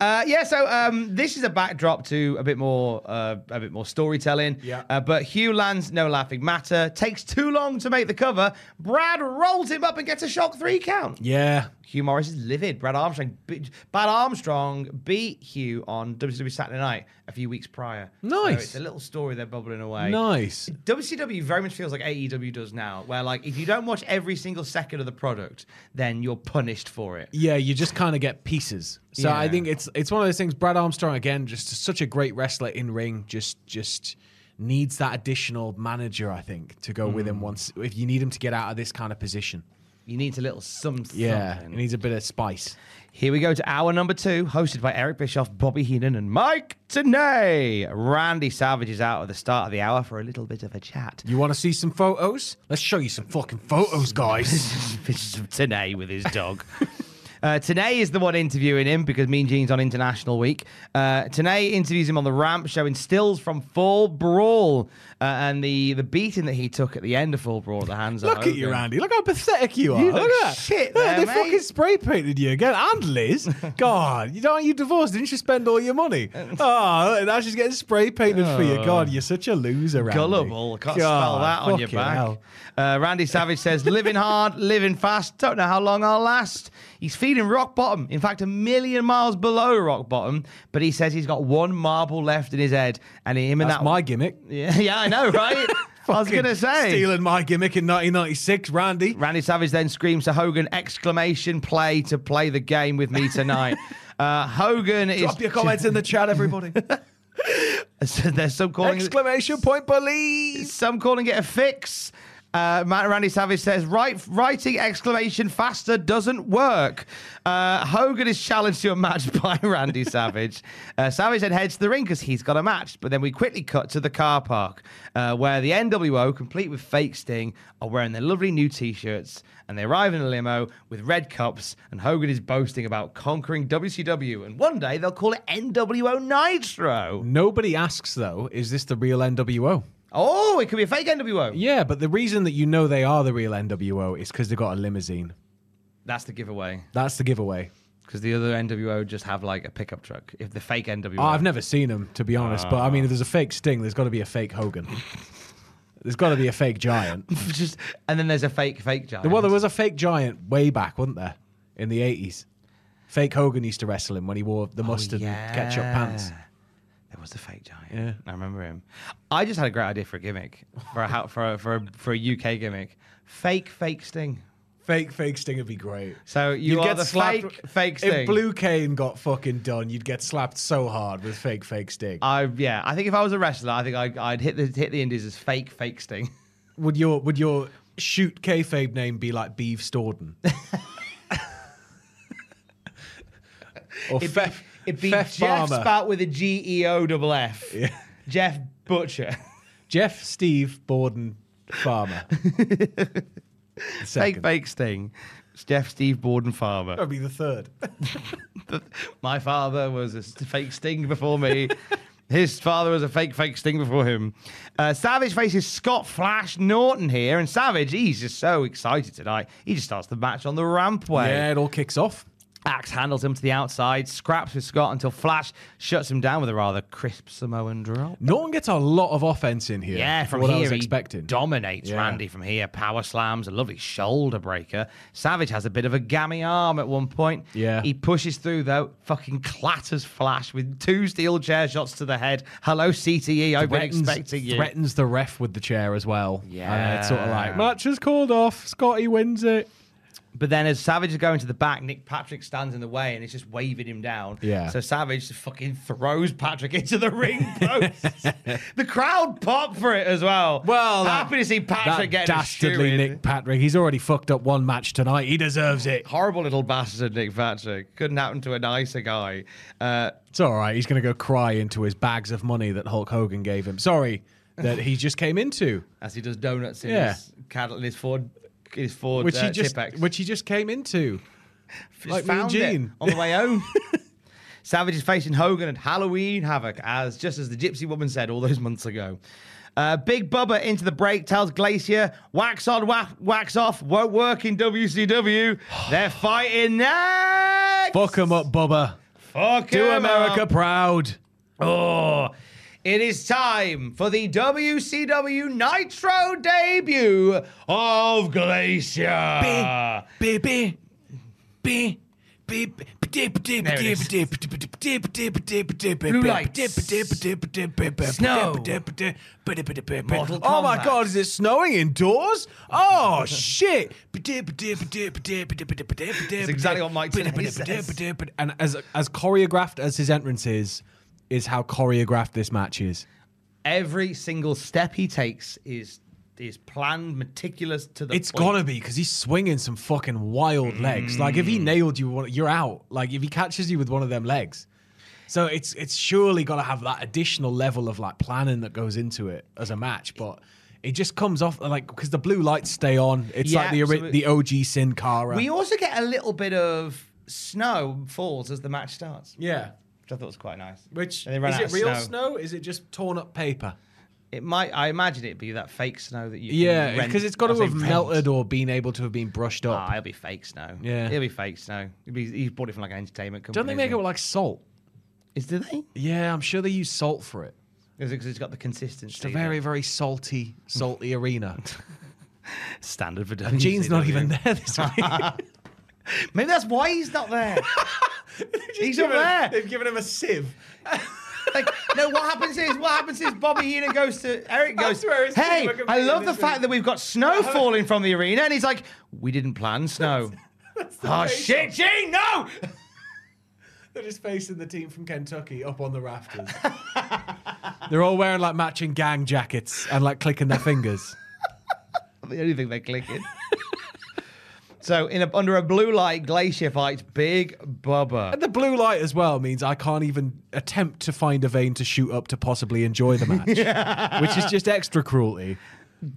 [SPEAKER 5] Uh, yeah, so um, this is a backdrop to a bit more, uh, a bit more storytelling.
[SPEAKER 6] Yeah.
[SPEAKER 5] Uh, but Hugh lands no laughing matter. Takes too long to make the cover. Brad rolls him up and gets a shock three count.
[SPEAKER 6] Yeah.
[SPEAKER 5] Hugh Morrus is livid. Brad Armstrong, be- Brad Armstrong beat Hugh on WWE Saturday Night a few weeks prior. So
[SPEAKER 6] Nice.
[SPEAKER 5] it's a little story they're bubbling away.
[SPEAKER 6] Nice.
[SPEAKER 5] WCW very much feels like AEW does now, where like if you don't watch every single second of the product, then you're punished for it.
[SPEAKER 6] Yeah, you just kind of get pieces. So I think it's it's one of those things. Brad Armstrong again, just such a great wrestler in ring. Just just needs that additional manager. I think to go with
[SPEAKER 5] Mm.
[SPEAKER 6] him once if you need him to get out of this kind of position.
[SPEAKER 5] You need a little something.
[SPEAKER 6] Yeah, he needs a bit of spice.
[SPEAKER 5] Here we go to hour number two, hosted by Eric Bischoff, Bobby Heenan, and Mike Tenay. Randy Savage is out at the start of the hour for a little bit of a chat.
[SPEAKER 6] You want to see some photos? Let's show you some fucking photos, guys.
[SPEAKER 5] Pictures of Tenay with his dog. Uh, Tenay is the one interviewing him because Mean Gene's on International Week. Uh, Tenay interviews him on the ramp, showing stills from Fall Brawl uh, and the, the beating that he took at the end of Fall Brawl at the hands of
[SPEAKER 6] Look at you. Randy. Look how pathetic you are.
[SPEAKER 5] You look
[SPEAKER 6] look at that.
[SPEAKER 5] shit
[SPEAKER 6] Yeah, they
[SPEAKER 5] mate.
[SPEAKER 6] fucking spray painted you again. And Liz. God, you don't you divorced? Didn't you spend all your money? Oh, now she's getting spray painted for you. God, you're such a loser, Randy.
[SPEAKER 5] Gullible. Can't
[SPEAKER 6] God,
[SPEAKER 5] spell that on your back. Uh, Randy Savage says, living hard, living fast. Don't know how long I'll last. He's feeding rock bottom. In fact, a million miles below rock bottom. But he says he's got one marble left in his head. And him and
[SPEAKER 6] That's
[SPEAKER 5] that.
[SPEAKER 6] my gimmick.
[SPEAKER 5] Yeah, yeah, I know, right? I was going to say.
[SPEAKER 6] Stealing my gimmick in 1996, Randy.
[SPEAKER 5] Randy Savage then screams to Hogan, exclamation play to play the game with me tonight. uh, Hogan is.
[SPEAKER 6] Drop your comments in the chat, everybody.
[SPEAKER 5] There's some calling
[SPEAKER 6] Exclamation point, police.
[SPEAKER 5] Some calling it a fix. Uh, Randy Savage says, writing exclamation faster doesn't work. Uh, Hogan is challenged to a match by Randy Savage. Uh, Savage then heads to the ring because he's got a match. But then we quickly cut to the car park uh, where the NWO, complete with fake Sting, are wearing their lovely new t shirts. And they arrive in a limo with red cups. And Hogan is boasting about conquering WCW. And one day they'll call it NWO Nitro.
[SPEAKER 6] Nobody asks, though, is this the real NWO?
[SPEAKER 5] Oh, it could be a fake NWO.
[SPEAKER 6] Yeah, but the reason that you know they are the real NWO is because they've got a limousine.
[SPEAKER 5] That's the giveaway.
[SPEAKER 6] That's the giveaway.
[SPEAKER 5] Because the other NWO just have like a pickup truck. If the fake NWO,
[SPEAKER 6] Oh, I've never seen them, to be honest. But I mean, if there's a fake Sting, there's got to be a fake Hogan. there's got to be a fake Giant.
[SPEAKER 5] just and then there's a fake fake giant.
[SPEAKER 6] Well, there was a fake Giant way back, wasn't there? In the 80s. Fake Hogan used to wrestle him when he wore the oh, mustard and ketchup pants.
[SPEAKER 5] Was the fake giant.
[SPEAKER 6] Yeah.
[SPEAKER 5] I remember him. I just had a great idea for a gimmick for a for a, for a, for a UK gimmick. Fake fake Sting.
[SPEAKER 6] Fake, fake Sting would be great.
[SPEAKER 5] So you
[SPEAKER 6] You'd
[SPEAKER 5] are
[SPEAKER 6] get
[SPEAKER 5] the
[SPEAKER 6] slapped-
[SPEAKER 5] fake fake Sting.
[SPEAKER 6] If Blue Cane got fucking done, you'd get slapped so hard with fake, fake Sting.
[SPEAKER 5] I yeah. I think if I was a wrestler, I think I'd, I'd hit the hit the Indies as fake fake Sting.
[SPEAKER 6] would your would your shoot kayfabe name be like Beeve Storden? or
[SPEAKER 5] It'd it'd be
[SPEAKER 6] Fef
[SPEAKER 5] Jeff
[SPEAKER 6] Farmer.
[SPEAKER 5] Spout with a G E O double F.
[SPEAKER 6] Yeah.
[SPEAKER 5] Jeff Butcher.
[SPEAKER 6] Jeff Steve Borden Farmer.
[SPEAKER 5] Fake fake Sting. It's Jeff Steve Borden Farmer.
[SPEAKER 6] That'd be the third.
[SPEAKER 5] My father was a fake Sting before me. His father was a fake, fake Sting before him. Uh, Savage faces Scott Flash Norton here, and Savage, he's just so excited tonight. He just starts the match on the rampway.
[SPEAKER 6] Yeah, it all kicks off.
[SPEAKER 5] Axe handles him to the outside, scraps with Scott until Flash shuts him down with a rather crisp Samoan drop.
[SPEAKER 6] Norton gets a lot of offense in here.
[SPEAKER 5] Yeah, from
[SPEAKER 6] what
[SPEAKER 5] here
[SPEAKER 6] I was
[SPEAKER 5] he
[SPEAKER 6] expecting.
[SPEAKER 5] dominates
[SPEAKER 6] Yeah.
[SPEAKER 5] Randy from here. Power slams, a lovely shoulder breaker. Savage has a bit of a gammy arm at one point.
[SPEAKER 6] Yeah.
[SPEAKER 5] He pushes through though, fucking clatters Flash with two steel chair shots to the head. Hello CTE, I've been expecting you.
[SPEAKER 6] Threatens the ref with the chair as well.
[SPEAKER 5] Yeah.
[SPEAKER 6] And it's sort of like, match is called off. Scotty wins it.
[SPEAKER 5] But then as Savage is going to the back, Nick Patrick stands in the way and is just waving him down.
[SPEAKER 6] Yeah.
[SPEAKER 5] So Savage just fucking throws Patrick into the ring post. the crowd pop for it as well.
[SPEAKER 6] Well,
[SPEAKER 5] happy to see Patrick
[SPEAKER 6] that
[SPEAKER 5] getting
[SPEAKER 6] dastardly. Nick Patrick. He's already fucked up one match tonight. He deserves it.
[SPEAKER 5] Horrible little bastard, Nick Patrick. Couldn't happen to a nicer guy. Uh,
[SPEAKER 6] It's all right. He's going to go cry into his bags of money that Hulk Hogan gave him. Sorry, that he just came into.
[SPEAKER 5] as he does donuts in
[SPEAKER 6] Yeah.
[SPEAKER 5] his, Cadil- in his Ford his Ford
[SPEAKER 6] which
[SPEAKER 5] uh,
[SPEAKER 6] he just
[SPEAKER 5] Tipex.
[SPEAKER 6] which he just came into.
[SPEAKER 5] Just
[SPEAKER 6] like
[SPEAKER 5] found it on the way home. Savage is facing Hogan at Halloween Havoc, as just as the Gypsy Woman said all those months ago. Uh, Big Bubba into the break tells Glacier, wax on, wax, wax off, won't work in WCW. They're fighting next.
[SPEAKER 6] Fuck him up, Bubba.
[SPEAKER 5] Fuck
[SPEAKER 6] Do
[SPEAKER 5] 'em
[SPEAKER 6] America
[SPEAKER 5] up.
[SPEAKER 6] proud.
[SPEAKER 5] Oh, it is time for the WCW Nitro debut of Glacier.
[SPEAKER 6] Baby, baby,
[SPEAKER 5] Blue lights. Snow. Mortal
[SPEAKER 6] Oh my
[SPEAKER 5] Kombat.
[SPEAKER 6] god, is it snowing indoors? Oh shit. That's
[SPEAKER 5] exactly what Mike Tenay says.
[SPEAKER 6] And as as choreographed as his entrance is, is how choreographed this match is.
[SPEAKER 5] Every single step he takes is is planned, meticulous to the.
[SPEAKER 6] It's
[SPEAKER 5] point.
[SPEAKER 6] gotta be because he's swinging some fucking wild legs. Like if he
[SPEAKER 5] Mm.
[SPEAKER 6] nailed you, you're out. Like if he catches you with one of them legs. So it's it's surely got to have that additional level of like planning that goes into it as a match, but it just comes off like because the blue lights stay on. It's like the
[SPEAKER 5] Yeah,
[SPEAKER 6] ori-
[SPEAKER 5] so it-
[SPEAKER 6] the OG Sin Cara.
[SPEAKER 5] We also get a little bit of snow falls as the match starts,
[SPEAKER 6] yeah.
[SPEAKER 5] Which I thought it was quite nice.
[SPEAKER 6] Which
[SPEAKER 5] And they ran
[SPEAKER 6] is
[SPEAKER 5] out
[SPEAKER 6] it
[SPEAKER 5] of
[SPEAKER 6] real
[SPEAKER 5] snow.
[SPEAKER 6] snow? Is it just torn up paper?
[SPEAKER 5] It might. I imagine it'd be that fake snow that you.
[SPEAKER 6] Yeah, because it's got to have melted or been able to have been brushed up.
[SPEAKER 5] Ah, it'll be fake snow.
[SPEAKER 6] Yeah.
[SPEAKER 5] it'll be fake snow. It'll be, he bought it from like an entertainment company.
[SPEAKER 6] Don't they make it with like salt?
[SPEAKER 5] Is do they?
[SPEAKER 6] Yeah, I'm sure they use salt for it.
[SPEAKER 5] Is it because it's got the consistency?
[SPEAKER 6] It's a very, very salty, salty arena.
[SPEAKER 5] standard for
[SPEAKER 6] And Gene's not even there this week.
[SPEAKER 5] Maybe that's why he's not there. he's not there.
[SPEAKER 6] They've given him a sieve.
[SPEAKER 5] Like, no, what happens is, what happens is Bobby Heenan goes to Eric goes,
[SPEAKER 6] swear it's
[SPEAKER 5] hey,
[SPEAKER 6] I
[SPEAKER 5] I love the fact that we've got snow falling from the arena. And he's like, we didn't plan snow. oh, shit, Gene, no!
[SPEAKER 6] They're just facing the team from Kentucky up on the rafters. They're all wearing like matching gang jackets and like clicking their fingers.
[SPEAKER 5] the only thing they're clicking. So, in a, under a blue light, Glacier fights Big Bubba.
[SPEAKER 6] And the blue light as well means I can't even attempt to find a vein to shoot up to possibly enjoy the match, which is just extra cruelty.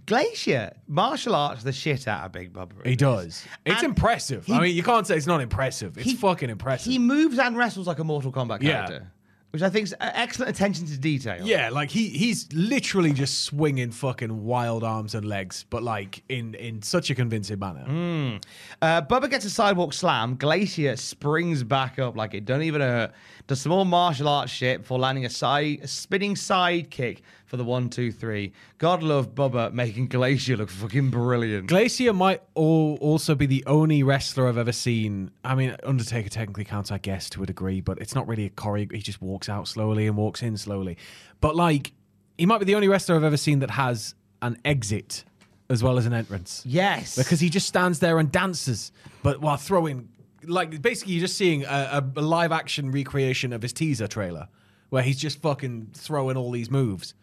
[SPEAKER 5] Glacier martial arts the shit out of Big Bubba.
[SPEAKER 6] He does. It's
[SPEAKER 5] And
[SPEAKER 6] impressive.
[SPEAKER 5] he-
[SPEAKER 6] I mean, you can't say it's not impressive. It's
[SPEAKER 5] He-
[SPEAKER 6] fucking impressive.
[SPEAKER 5] He moves and wrestles like a Mortal Kombat
[SPEAKER 6] Yeah.
[SPEAKER 5] character, which I think is excellent attention to detail.
[SPEAKER 6] Yeah, like he he's literally just swinging fucking wild arms and legs, but like in in such a convincing manner.
[SPEAKER 5] Uh, Bubba gets a sidewalk slam. Glacier springs back up like it don't even hurt. Does some more martial arts shit before landing a side, a spinning side kick for the one, two, three. God love Bubba making Glacier look fucking brilliant.
[SPEAKER 6] Glacier might all also be the only wrestler I've ever seen. I mean, Undertaker technically counts, I guess, to a degree, but it's not really a choreo. He just walks out slowly and walks in slowly. But like, he might be the only wrestler I've ever seen that has an exit as well as an entrance.
[SPEAKER 5] yes,
[SPEAKER 6] because he just stands there and dances, but while throwing, like basically you're just seeing a, a, live action recreation of his teaser trailer, where he's just fucking throwing all these moves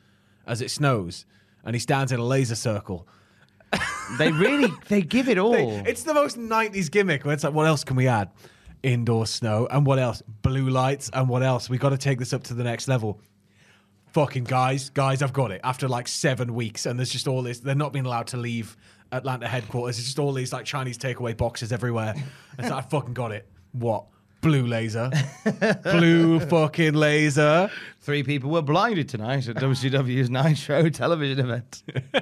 [SPEAKER 6] as it snows, and he stands in a laser circle.
[SPEAKER 5] they really they give it all.
[SPEAKER 6] They- it's the most '90s gimmick. Where it's like, what else can we add? Indoor snow, and what else? Blue lights, and what else? We got to take this up to the next level. Fucking guys, guys, I've got it. After like seven weeks, and there's just all this. They're not being allowed to leave Atlanta headquarters. It's just all these like Chinese takeaway boxes everywhere. It's like, I fucking got it. What? Blue laser, blue fucking laser.
[SPEAKER 5] Three people were blinded tonight at WCW's Nitro television event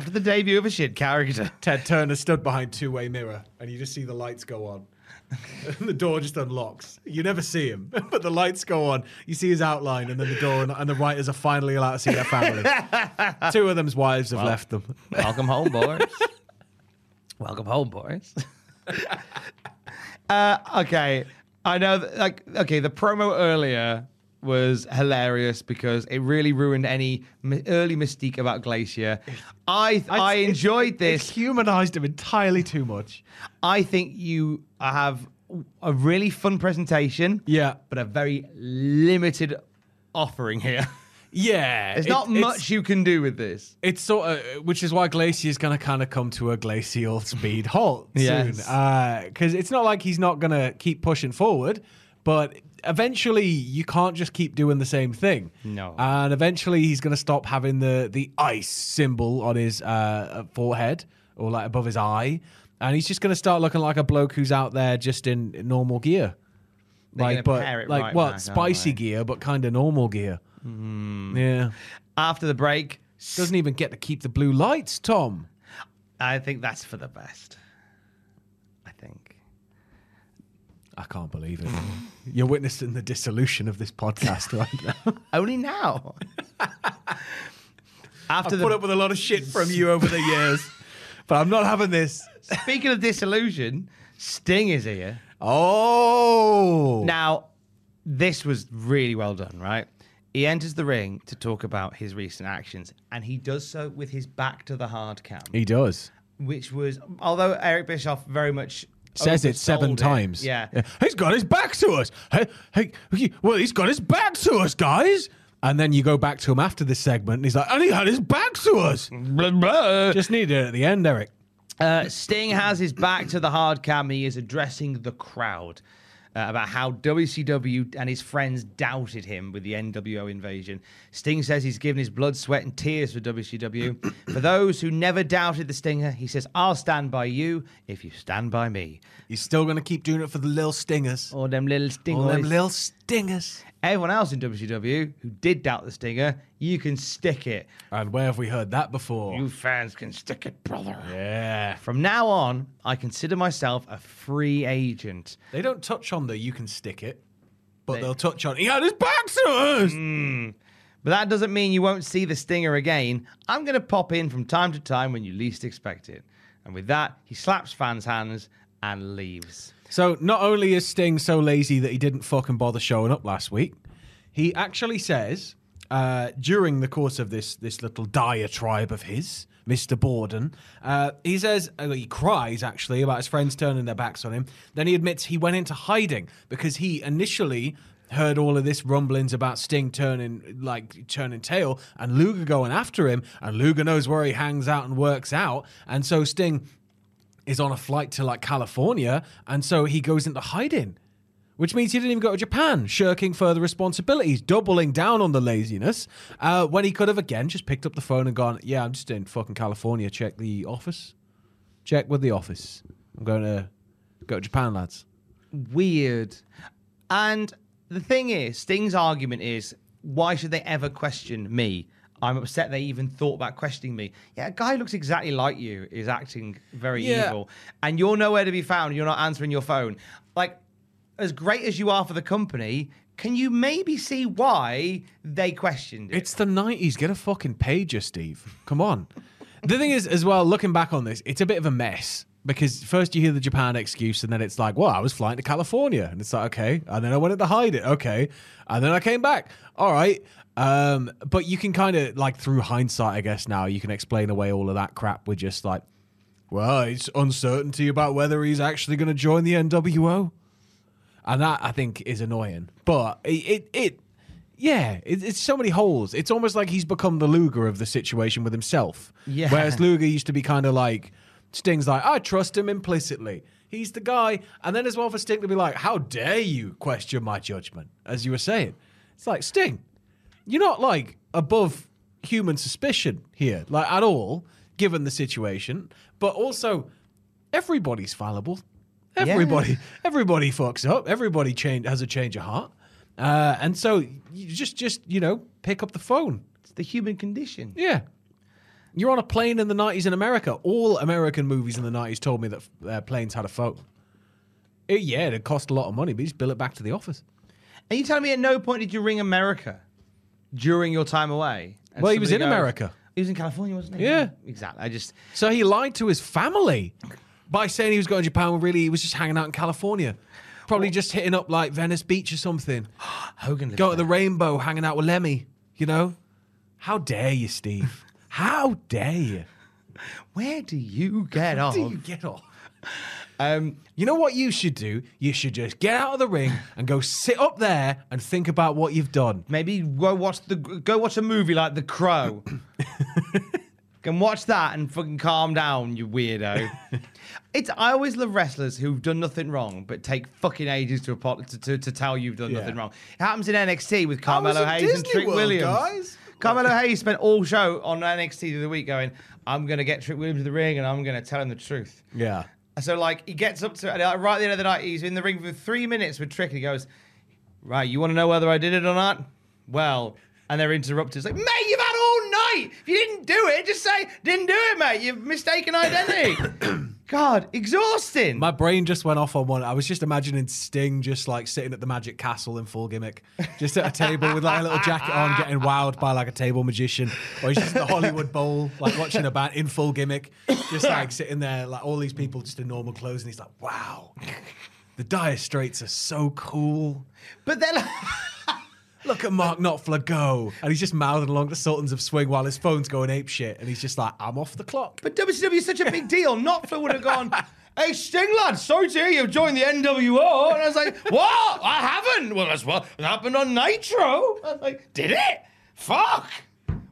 [SPEAKER 5] after the debut of a shit character.
[SPEAKER 6] Ted Turner stood behind two-way mirror, and you just see the lights go on. And the door just unlocks. You never see him, but the lights go on. You see his outline, and then the door, and, and the writers are finally allowed to see their family. Two of them's wives have left them.
[SPEAKER 5] Welcome home, boys. Welcome home, boys. uh, okay, I know. That, like, okay, the promo earlier was hilarious because it really ruined any early mystique about Glacier. I I,
[SPEAKER 6] It's-
[SPEAKER 5] enjoyed this.
[SPEAKER 6] It humanized him entirely too much.
[SPEAKER 5] I think you have a really fun presentation,
[SPEAKER 6] Yeah,
[SPEAKER 5] but a very limited offering here.
[SPEAKER 6] yeah.
[SPEAKER 5] There's
[SPEAKER 6] it-
[SPEAKER 5] not
[SPEAKER 6] it's-
[SPEAKER 5] much you can do with this.
[SPEAKER 6] It's sort of, which is why Glacier's going to kind of come to a glacial speed halt
[SPEAKER 5] Yes.
[SPEAKER 6] soon. Uh, because it's not like he's not going to keep pushing forward, but eventually you can't just keep doing the same thing.
[SPEAKER 5] No.
[SPEAKER 6] And eventually he's going to stop having the the ice symbol on his uh, forehead or like above his eye, and he's just going to start looking like a bloke who's out there just in normal gear,
[SPEAKER 5] They're
[SPEAKER 6] like but like
[SPEAKER 5] right
[SPEAKER 6] what
[SPEAKER 5] back,
[SPEAKER 6] spicy gear, but kind of normal gear. Yeah,
[SPEAKER 5] After the break,
[SPEAKER 6] doesn't even get to keep the blue lights, Tom.
[SPEAKER 5] I think that's for the best. I think.
[SPEAKER 6] I can't believe it. You're witnessing the dissolution of this podcast right now.
[SPEAKER 5] Only now. After
[SPEAKER 6] I've
[SPEAKER 5] the
[SPEAKER 6] put up with a lot of shit from you over the years, but I'm not having this.
[SPEAKER 5] speaking of disillusion, Sting is here.
[SPEAKER 6] Oh,
[SPEAKER 5] Now, this was really well done, right? He enters the ring to talk about his recent actions, and he does so with his back to the hard cam,
[SPEAKER 6] he does.
[SPEAKER 5] which was, although Eric Bischoff very much
[SPEAKER 6] Says it seven
[SPEAKER 5] oversold
[SPEAKER 6] times.
[SPEAKER 5] Yeah.
[SPEAKER 6] he's got his back to us. Hey, hey, he- well, he's got his back to us, guys. And then you go back to him after this segment, and he's like, and he had his back to us. Just needed it at the end, Eric.
[SPEAKER 5] Uh, Sting has his back to the hard cam. He is addressing the crowd uh, about how WCW and his friends doubted him with the NWO invasion. Sting says he's given his blood, sweat, and tears for WCW. for those who never doubted the Stinger, he says, I'll stand by you if you stand by me.
[SPEAKER 6] He's still going to keep doing it for the little stingers.
[SPEAKER 5] Or them little Stingers.
[SPEAKER 6] All them little stingers.
[SPEAKER 5] Everyone else in WCW who did doubt the Stinger, you can stick it.
[SPEAKER 6] And where have we heard that before?
[SPEAKER 5] You fans can stick it, brother.
[SPEAKER 6] yeah.
[SPEAKER 5] From now on, I consider myself a free agent.
[SPEAKER 6] They don't touch on the you can stick it, but
[SPEAKER 5] They-
[SPEAKER 6] will touch on he had his back to us.
[SPEAKER 5] But that doesn't mean you won't see the stinger again. I'm going to pop in from time to time when you least expect it. And with that, he slaps fans' hands and leaves.
[SPEAKER 6] So not only is Sting so lazy that he didn't fucking bother showing up last week, he actually says uh, during the course of this this little diatribe of his, Mister Borden, uh, he says uh, he cries actually about his friends turning their backs on him. Then he admits he went into hiding because he initially heard all of this rumblings about Sting turning like turning tail and Luger going after him, and Luger knows where he hangs out and works out, and so Sting is on a flight to like California, and so he goes into hiding, which means he didn't even go to Japan, shirking further responsibilities, doubling down on the laziness. Uh, when he could have again just picked up the phone and gone, "Yeah, I'm just in fucking California. Check the office. Check with the office. I'm going to go to Japan, lads."
[SPEAKER 5] Weird. And the thing is, Sting's argument is why should they ever question me? I'm upset they even thought about questioning me. Yeah, a guy who looks exactly like you is acting very
[SPEAKER 6] Yeah.
[SPEAKER 5] evil, and you're nowhere to be found. You're not answering your phone. Like, as great as you are for the company, can you maybe see why they questioned it?
[SPEAKER 6] It's the 90s. Get a fucking pager, Steve. Come on. the thing is, as well, looking back on this, it's a bit of a mess because first you hear the Japan excuse and then it's like, well, I was flying to California. And it's like, okay. And then I went to hide it. Okay. And then I came back. All right. Um, but you can kind of, like, through hindsight, I guess now, you can explain away all of that crap with just like, well, it's uncertainty about whether he's actually going to join the NWO. And that, I think, is annoying. But it, it, it yeah, it, it's so many holes. It's almost like he's become the Luger of the situation with himself.
[SPEAKER 5] Yeah.
[SPEAKER 6] Whereas Luger used to be kind of like, Sting's like, I trust him implicitly. He's the guy. And then as well for Sting to be like, how dare you question my judgment, as you were saying. It's like, Sting, you're not like above human suspicion here, like at all, given the situation. But also, everybody's fallible. Everybody, everybody fucks up. Everybody change has a change of heart. Uh, and so you just, just you know, pick up the phone.
[SPEAKER 5] It's the human condition.
[SPEAKER 6] Yeah. You're on a plane in the 90s in America. All American movies in the 90s told me that uh, planes had a phone. It, yeah, it cost a lot of money, but you just bill it back to the office.
[SPEAKER 5] And you telling me at no point did you ring America during your time away? And
[SPEAKER 6] Well, he was
[SPEAKER 5] somebody
[SPEAKER 6] in
[SPEAKER 5] goes-
[SPEAKER 6] America.
[SPEAKER 5] He was in California, wasn't he?
[SPEAKER 6] Yeah.
[SPEAKER 5] Exactly. I just
[SPEAKER 6] So he lied to his family by saying he was going to Japan when really he was just hanging out in California. Probably just hitting up like Venice Beach or something.
[SPEAKER 5] Hogan
[SPEAKER 6] Go to the rainbow, hanging out with Lemmy, you know? How dare you, Steve? How dare you?
[SPEAKER 5] Where do you get off?
[SPEAKER 6] do you get off?
[SPEAKER 5] Um,
[SPEAKER 6] You know what you should do? You should just get out of the ring and go sit up there and think about what you've done.
[SPEAKER 5] maybe go watch the go watch a movie like The Crow. Can watch that and fucking calm down, you weirdo. it's I always love wrestlers who've done nothing wrong but take fucking ages to apo- to, to, to tell you've done
[SPEAKER 6] Yeah.
[SPEAKER 5] nothing wrong. It happens in NXT with Carmelo Hayes and Trick
[SPEAKER 6] World,
[SPEAKER 5] Williams.
[SPEAKER 6] guys.
[SPEAKER 5] Carmelo Hayes spent all show on NXT the other week going, I'm going to get Trick Williams to the ring and I'm going to tell him the truth.
[SPEAKER 6] Yeah.
[SPEAKER 5] So, like, he gets up to it, and right at the end of the night, he's in the ring for three minutes with Trick, and he goes, Right, you want to know whether I did it or not? Well, and they're interrupted. It's like, mate, you've night. If you didn't do it, just say, didn't do it, mate. You've mistaken identity. God, exhausting.
[SPEAKER 6] My brain just went off on one. I was just imagining Sting just like sitting at the Magic Castle in full gimmick, just at a table with like a little jacket on, getting wowed by like a table magician, or he's just at the Hollywood Bowl, like watching a band in full gimmick, just like sitting there, like all these people just in normal clothes, and he's like, wow, the Dire Straits are so cool.
[SPEAKER 5] But then.
[SPEAKER 6] Look at Mark Knopfler go. And he's just mouthing along the Sultans of Swing while his phone's going ape shit. And he's just like, I'm off the clock.
[SPEAKER 5] But WCW is such a big deal. Knopfler would have gone, Hey, Sting lad, sorry to hear you've joined the NWO. And I was like, What? I haven't. Well, that's what happened on Nitro. I was like, Did it? Fuck.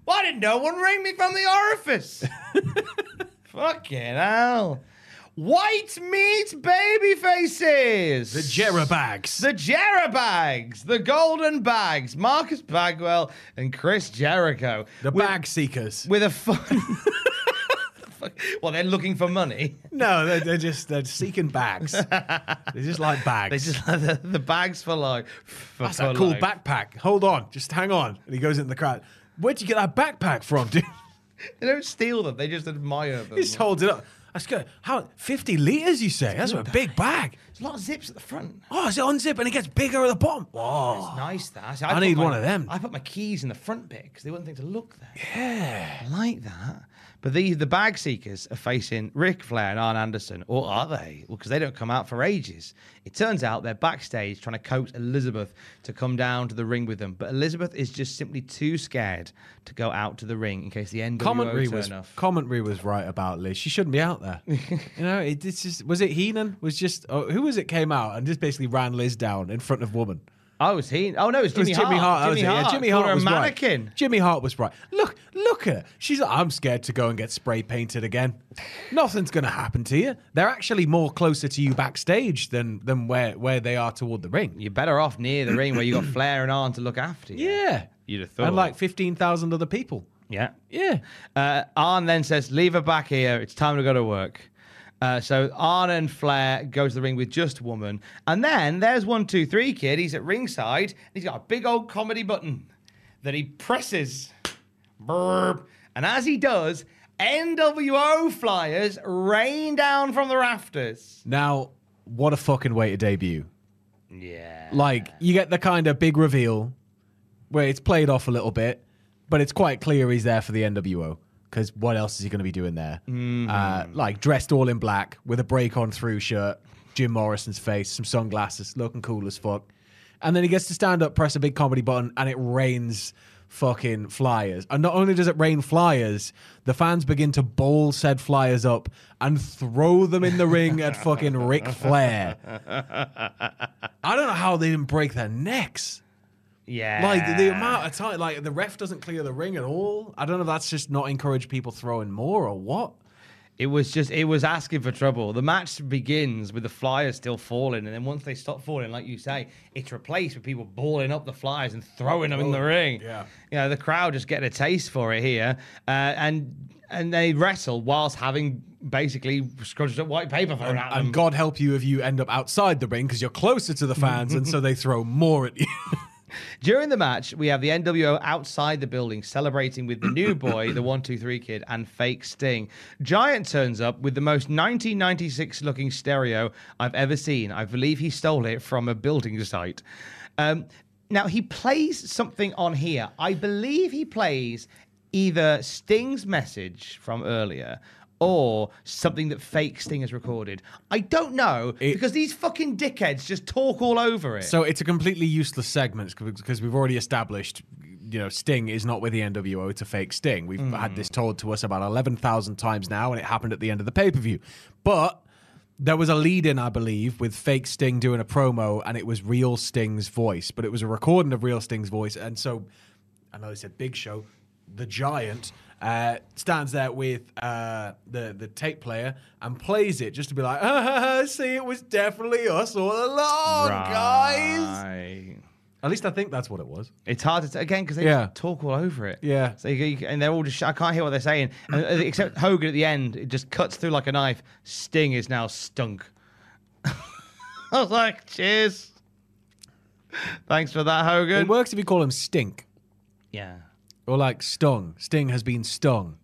[SPEAKER 5] Why didn't no one ring me from the orifice? Fucking hell. White meat baby faces.
[SPEAKER 6] The Jera bags.
[SPEAKER 5] The Jera bags. The golden bags. Marcus Bagwell and Chris Jericho.
[SPEAKER 6] The
[SPEAKER 5] With-
[SPEAKER 6] bag seekers.
[SPEAKER 5] With a fun. well, they're looking for money.
[SPEAKER 6] No, they're, they're just they're seeking bags. they just like bags.
[SPEAKER 5] They just like the, the bags for life. For,
[SPEAKER 6] That's
[SPEAKER 5] for
[SPEAKER 6] a cool
[SPEAKER 5] life.
[SPEAKER 6] backpack. Hold on, just hang on. And he goes into the crowd. Where'd you get that backpack from, dude?
[SPEAKER 5] They don't steal them. They just admire them.
[SPEAKER 6] He just holds it up. That's good. How fifty liters? You say? That's a big bag.
[SPEAKER 5] There's a lot of zips at the front.
[SPEAKER 6] Oh, is it unzip and it gets bigger at the bottom? Whoa.
[SPEAKER 5] It's nice that. See,
[SPEAKER 6] I
[SPEAKER 5] put
[SPEAKER 6] need
[SPEAKER 5] my-
[SPEAKER 6] one of them.
[SPEAKER 5] I put my keys in the front bit because they wouldn't think to look there.
[SPEAKER 6] Yeah.
[SPEAKER 5] I like that. But the the bag seekers are facing Ric Flair and Arn Anderson, or are they? Well, because they don't come out for ages. It turns out they're backstage trying to coax Elizabeth to come down to the ring with them, but Elizabeth is just simply too scared to go out to the ring in case the NWO
[SPEAKER 6] Commentary
[SPEAKER 5] turn
[SPEAKER 6] was
[SPEAKER 5] up.
[SPEAKER 6] commentary was right about Liz. She shouldn't be out there. you know, it, it's just was it Heenan was just oh, who was it came out and just basically ran Liz down in front of woman.
[SPEAKER 5] Oh, was he? Oh no, it was
[SPEAKER 6] It was
[SPEAKER 5] Jimmy,
[SPEAKER 6] Jimmy Hart. that
[SPEAKER 5] Jimmy
[SPEAKER 6] was.
[SPEAKER 5] Hart.
[SPEAKER 6] Yeah, Jimmy Hart
[SPEAKER 5] her a mannequin.
[SPEAKER 6] right. Jimmy Hart was right. Look, look at her. She's. like, I'm scared to go and get spray painted again. Nothing's going to happen to you. They're actually more closer to you backstage than than where where they are toward the ring.
[SPEAKER 5] You're better off near the ring where you got Flair and Arn to look after you.
[SPEAKER 6] Yeah,
[SPEAKER 5] You'd have thought.
[SPEAKER 6] and like fifteen thousand other people.
[SPEAKER 5] Yeah.
[SPEAKER 6] Yeah.
[SPEAKER 5] Uh, Arn then says, Leave her back here. It's time to go to work. Uh, so Arn and Flair go to the ring with just a woman. And then there's one, two, three kid. He's at ringside. He's got a big old comedy button that he presses. Brrr. And as he does, NWO flyers rain down from the rafters.
[SPEAKER 6] Now, what a fucking way to debut.
[SPEAKER 5] Yeah.
[SPEAKER 6] Like you get the kind of big reveal where it's played off a little bit, but it's quite clear he's there for the NWO. Because what else is he going to be doing there? Uh, like dressed all in black with a break on through shirt, Jim Morrison's face, some sunglasses, looking cool as fuck. And then he gets to stand up, press a big comedy button, and it rains fucking flyers. And not only does it rain flyers, the fans begin to bowl said flyers up and throw them in the ring at fucking Ric Flair. I don't know how they didn't break their necks.
[SPEAKER 5] Yeah.
[SPEAKER 6] Like the amount of time, like the ref doesn't clear the ring at all. I don't know if that's just not encourage people throwing more or what.
[SPEAKER 5] It was just, it was asking for trouble. The match begins with the flyers still falling, and then once they stop falling, like you say, it's replaced with people balling up the flyers and throwing them in the ring.
[SPEAKER 6] yeah.
[SPEAKER 5] You know, the crowd just getting a taste for it here. Uh, and and they wrestle whilst having basically scrunched up white paper thrown
[SPEAKER 6] And,
[SPEAKER 5] at them.
[SPEAKER 6] and God help you if you end up outside the ring because you're closer to the fans, and so they throw more at you.
[SPEAKER 5] During the match, we have the NWO outside the building celebrating with the new boy, the 123 kid, and fake Sting. Giant turns up with the most 1996 looking stereo I've ever seen. I believe he stole it from a building site. Um, now, he plays something on here. I believe he plays either Sting's message from earlier. Or something that fake Sting has recorded. I don't know because these fucking dickheads just talk all over it.
[SPEAKER 6] so it's a completely useless segment because we've already established, you know, Sting is not with the NWO; it's a fake Sting. We've hmm. had this told to us about eleven thousand times now, and it happened at the end of the pay per view. But there was a lead in, I believe, with fake Sting doing a promo, and it was real Sting's voice, but it was a recording of real Sting's voice. And so, I know they said Big Show, the giant, uh, stands there with uh, the the tape player and plays it just to be like, ah, see, it was definitely us all along, guys. At least I think that's what it was.
[SPEAKER 5] It's hard to t- again because they
[SPEAKER 6] Yeah.
[SPEAKER 5] talk all over it.
[SPEAKER 6] Yeah.
[SPEAKER 5] So you, you, and they're all just I can't hear what they're saying. And, uh, except Hogan at the end, it just cuts through like a knife. Sting is now stunk. I was like, cheers. Thanks for that, Hogan.
[SPEAKER 6] It works if you call him Stink
[SPEAKER 5] Yeah.
[SPEAKER 6] Or like Stung. Sting has been stung.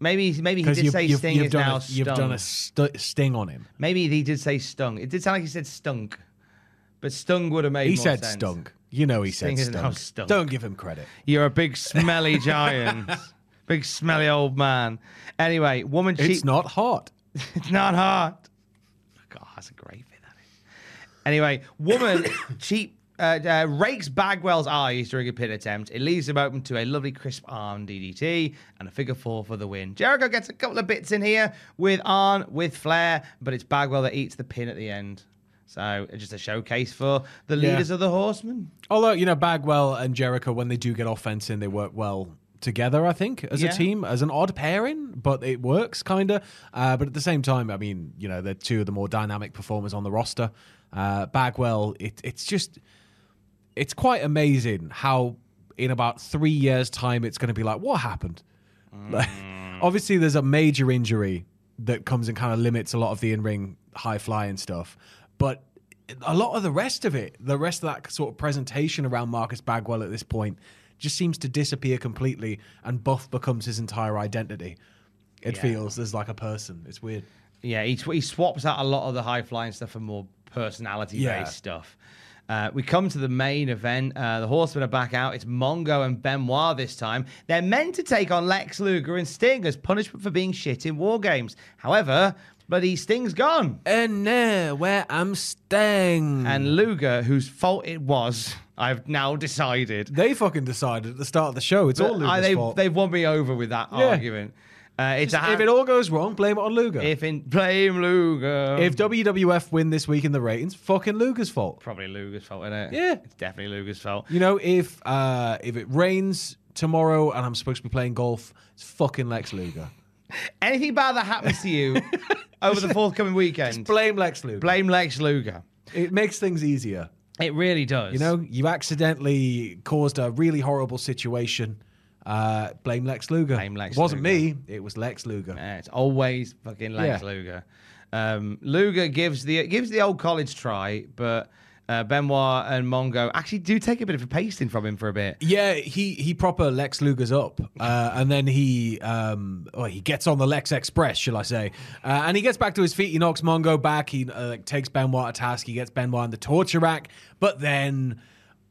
[SPEAKER 5] Maybe maybe he did
[SPEAKER 6] you've-
[SPEAKER 5] say
[SPEAKER 6] you've-
[SPEAKER 5] Sting
[SPEAKER 6] you've
[SPEAKER 5] is
[SPEAKER 6] done
[SPEAKER 5] now
[SPEAKER 6] a,
[SPEAKER 5] stung.
[SPEAKER 6] You've done a stu- sting on him.
[SPEAKER 5] Maybe he did say stung. It did sound like he said stunk, but stung would have made
[SPEAKER 6] him.
[SPEAKER 5] He
[SPEAKER 6] said
[SPEAKER 5] sense.
[SPEAKER 6] stunk. You know he
[SPEAKER 5] Sting
[SPEAKER 6] said
[SPEAKER 5] now
[SPEAKER 6] stunk.
[SPEAKER 5] stunk.
[SPEAKER 6] Don't give him credit.
[SPEAKER 5] You're a big smelly giant, big smelly old man. Anyway, woman cheat.
[SPEAKER 6] It's not hot.
[SPEAKER 5] It's not hard. God, that's a great bit. That is. Anyway, woman cheap uh, uh, rakes Bagwell's eyes during a pin attempt. It leaves him open to a lovely crisp arm DDT and a figure four for the win. Jericho gets a couple of bits in here with Arn, with Flair, but it's Bagwell that eats the pin at the end. So it's just a showcase for the
[SPEAKER 6] Yeah.
[SPEAKER 5] leaders of the Horsemen.
[SPEAKER 6] Although, you know, Bagwell and Jericho, when they do get offense in, they work well together, I think, as
[SPEAKER 5] Yeah.
[SPEAKER 6] a team, as an odd pairing, but it works kind of. Uh, but at the same time, I mean, you know, they're two of the more dynamic performers on the roster. Uh, Bagwell, it, it's just, it's quite amazing how in about three years' time, it's going to be like, what happened? Mm. Like, obviously, there's a major injury that comes and kind of limits a lot of the in ring high flying stuff. But a lot of the rest of it, the rest of that sort of presentation around Marcus Bagwell at this point, just seems to disappear completely, and Buff becomes his entire identity. It
[SPEAKER 5] Yeah.
[SPEAKER 6] feels as like a person. It's weird.
[SPEAKER 5] Yeah, he, he swaps out a lot of the high flying stuff for more personality based
[SPEAKER 6] Yeah.
[SPEAKER 5] stuff. Uh, we come to the main event. Uh, the Horsemen are back out. It's Mongo and Benoit this time. They're meant to take on Lex Luger and Sting as punishment for being shit in War Games. However, bloody Sting's gone.
[SPEAKER 6] And now where I'm staying.
[SPEAKER 5] And Luger, whose fault it was, I've now decided.
[SPEAKER 6] They fucking decided at the start of the show. It's all
[SPEAKER 5] But I-
[SPEAKER 6] Luger's
[SPEAKER 5] they've,
[SPEAKER 6] fault.
[SPEAKER 5] they've won me over with that
[SPEAKER 6] Yeah.
[SPEAKER 5] argument. Uh, it's
[SPEAKER 6] Just-
[SPEAKER 5] a
[SPEAKER 6] if it all goes wrong, blame it on Luger.
[SPEAKER 5] if in blame Luger.
[SPEAKER 6] If WWF win this week in the ratings, fucking Luger's fault.
[SPEAKER 5] probably Luger's fault, isn't it?
[SPEAKER 6] Yeah.
[SPEAKER 5] it's definitely Luger's fault.
[SPEAKER 6] You know, if uh, if it rains tomorrow and I'm supposed to be playing golf, it's fucking Lex Luger.
[SPEAKER 5] Anything bad that happens to you over the forthcoming weekend,
[SPEAKER 6] Blame Lex Luger.
[SPEAKER 5] blame Lex Luger.
[SPEAKER 6] It makes things easier.
[SPEAKER 5] It really does.
[SPEAKER 6] You know, you accidentally caused a really horrible situation. Uh, blame Lex Luger.
[SPEAKER 5] Blame Lex
[SPEAKER 6] it wasn't
[SPEAKER 5] Luger.
[SPEAKER 6] me. It was Lex Luger.
[SPEAKER 5] Yeah, it's always fucking Lex
[SPEAKER 6] Yeah.
[SPEAKER 5] Luger. Um, Luger gives the gives the old college try, but uh, Benoit and Mongo actually do take a bit of a pasting from him for a bit.
[SPEAKER 6] Yeah, he he proper Lex Luger's up, uh, and then he um oh, he gets on the Lex Express, shall I say? Uh, and he gets back to his feet. He knocks Mongo back. He uh, like, takes Benoit to task. He gets Benoit in the torture rack, but then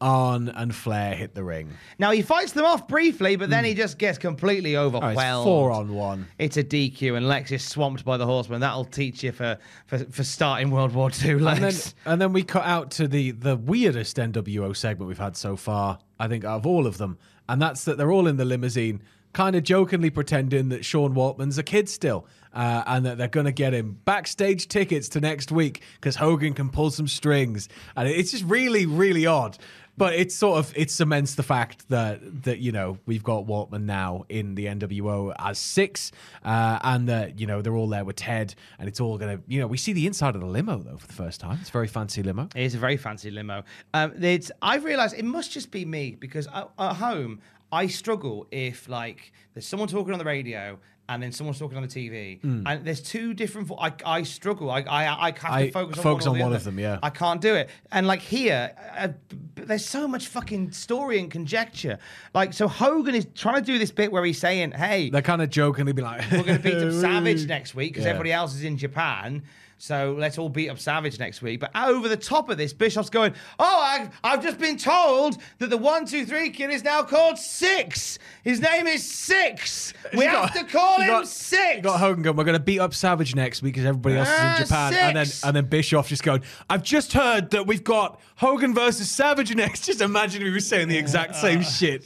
[SPEAKER 6] Arn and Flair hit the ring.
[SPEAKER 5] Now he fights them off briefly, but then he just gets completely
[SPEAKER 6] Hmm. Oh, it's
[SPEAKER 5] overwhelmed.
[SPEAKER 6] four on one.
[SPEAKER 5] It's a DQ, and Lex is swamped by the Horseman. That'll teach you for for, for starting World War II, Lex.
[SPEAKER 6] And then, and then we cut out to the the weirdest NWO segment we've had so far, I think, out of all of them. And that's that they're all in the limousine, kind of jokingly pretending that Sean Waltman's a kid still, uh, and that they're going to get him backstage tickets to next week because Hogan can pull some strings. And it's just really, really odd. But it's sort of it cements the fact that that you know we've got Waltman now in the NWO as six, uh, and that you know they're all there with Ted, and it's all gonna you know we see the inside of the limo though for the first time. It's a very fancy limo.
[SPEAKER 5] It is a very fancy limo. Um, it's, I've realised it must just be me because at, at home I struggle if like there's someone talking on the radio and then someone's talking on the TV and there's two different. Vo- I, I struggle. I I, I have to.
[SPEAKER 6] I
[SPEAKER 5] focus on
[SPEAKER 6] focus
[SPEAKER 5] one,
[SPEAKER 6] on one of them, yeah.
[SPEAKER 5] I can't do it. And like here, uh, there's so much fucking story and conjecture. Like so, Hogan is trying to do this bit where he's saying, "Hey,
[SPEAKER 6] They're kind of jokingly be like,
[SPEAKER 5] we're going to beat up Savage next week because
[SPEAKER 6] Yeah.
[SPEAKER 5] everybody else is in Japan. So let's all beat up Savage next week. But over the top of this, Bischoff's going, Oh, I've, I've just been told that the one, two, three kid is now called Six. His name is Six. We
[SPEAKER 6] You
[SPEAKER 5] have
[SPEAKER 6] got-
[SPEAKER 5] to call him
[SPEAKER 6] got-
[SPEAKER 5] Six.
[SPEAKER 6] Got Hogan going, we're going to beat up Savage next week because everybody else is
[SPEAKER 5] Ah,
[SPEAKER 6] in Japan. And then and then Bischoff just going, I've just heard that we've got Hogan versus Savage next. Just imagine if he was saying the exact same shit.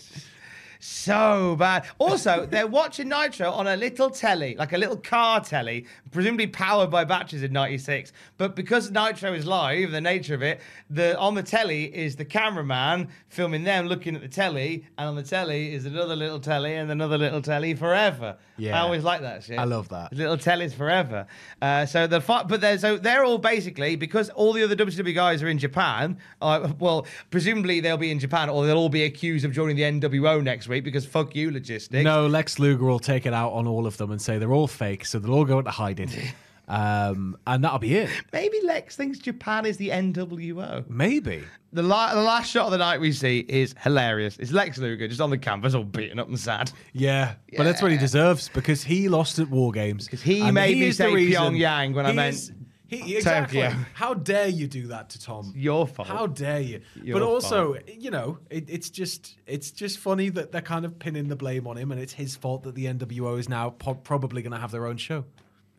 [SPEAKER 5] So bad. Also, they're watching Nitro on a little telly, like a little car telly, presumably powered by batteries in '96. But because Nitro is live, the nature of it, the on the telly is the cameraman filming them looking at the telly, and on the telly is another little telly and another little telly forever.
[SPEAKER 6] Yeah.
[SPEAKER 5] I always like that shit.
[SPEAKER 6] I love that.
[SPEAKER 5] Little tellies forever. Uh, so the fi- but they're so they're all basically because all the other WWE guys are in Japan. Uh, well, presumably they'll be in Japan, or they'll all be accused of joining the NWO next week because fuck you logistics.
[SPEAKER 6] No, Lex Luger will take it out on all of them and say they're all fake, so they'll all go into hiding. Um, and that'll be it.
[SPEAKER 5] Maybe Lex thinks Japan is the NWO.
[SPEAKER 6] Maybe.
[SPEAKER 5] The, la- the last shot of the night we see is hilarious. It's Lex Luger just on the canvas, all beaten up and sad.
[SPEAKER 6] Yeah, but that's what he deserves because he lost at War Games. Because
[SPEAKER 5] he made me say Pyongyang when I meant
[SPEAKER 6] he, exactly.
[SPEAKER 5] Tokyo.
[SPEAKER 6] How dare you do that to Tom?
[SPEAKER 5] Your fault.
[SPEAKER 6] How dare you?
[SPEAKER 5] Your
[SPEAKER 6] but also, you know, it, it's just it's just funny that they're kind of pinning the blame on him, and it's his fault that the NWO is now po- probably going to have their own show.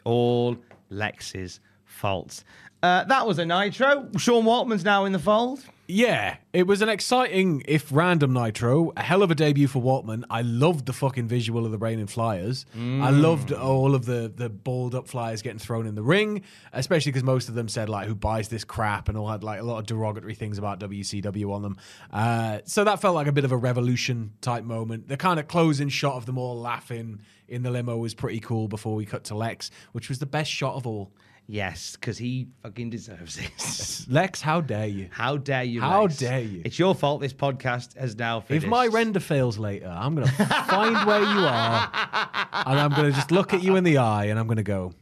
[SPEAKER 5] All Lex's faults. Uh, that was a Nitro. Sean Waltman's now in the fold.
[SPEAKER 6] Yeah, it was an exciting, if random Nitro. A hell of a debut for Waltman. I loved the fucking visual of the Raining Flyers. I loved all of the the balled up flyers getting thrown in the ring, especially because most of them said like, "Who buys this crap?" and all had like a lot of derogatory things about WCW on them. Uh, so that felt like a bit of a revolution type moment. The kind of closing shot of them all laughing in the limo was pretty cool before we cut to Lex, which was the best shot of all.
[SPEAKER 5] Yes, because he fucking deserves it.
[SPEAKER 6] Lex, how dare you?
[SPEAKER 5] How dare you?
[SPEAKER 6] How
[SPEAKER 5] Lex?
[SPEAKER 6] dare you?
[SPEAKER 5] It's your fault. This podcast has now finished.
[SPEAKER 6] If my render fails later, I'm going to find where you are and I'm going to just look at you in the eye and I'm going to go,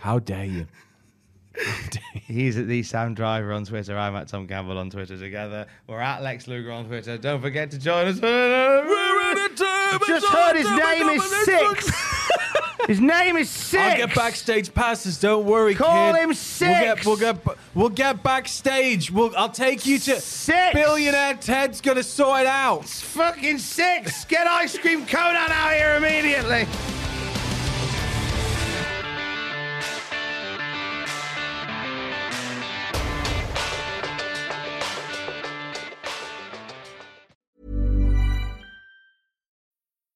[SPEAKER 6] How dare you?
[SPEAKER 5] He's at the Sam Driver on Twitter. I'm at Tom Campbell on Twitter together. We're at Lex Luger on Twitter. Don't forget to join us. Just heard his name is Six. His name is Six.
[SPEAKER 6] I'll get backstage passes. Don't worry,
[SPEAKER 5] Call
[SPEAKER 6] kid.
[SPEAKER 5] him
[SPEAKER 6] We'll
[SPEAKER 5] Six.
[SPEAKER 6] get, we'll get, we'll get backstage. We'll, I'll take you to
[SPEAKER 5] Six.
[SPEAKER 6] Billionaire Ted's to sort it out.
[SPEAKER 5] It's fucking Six. Get Ice Cream Conan out here immediately.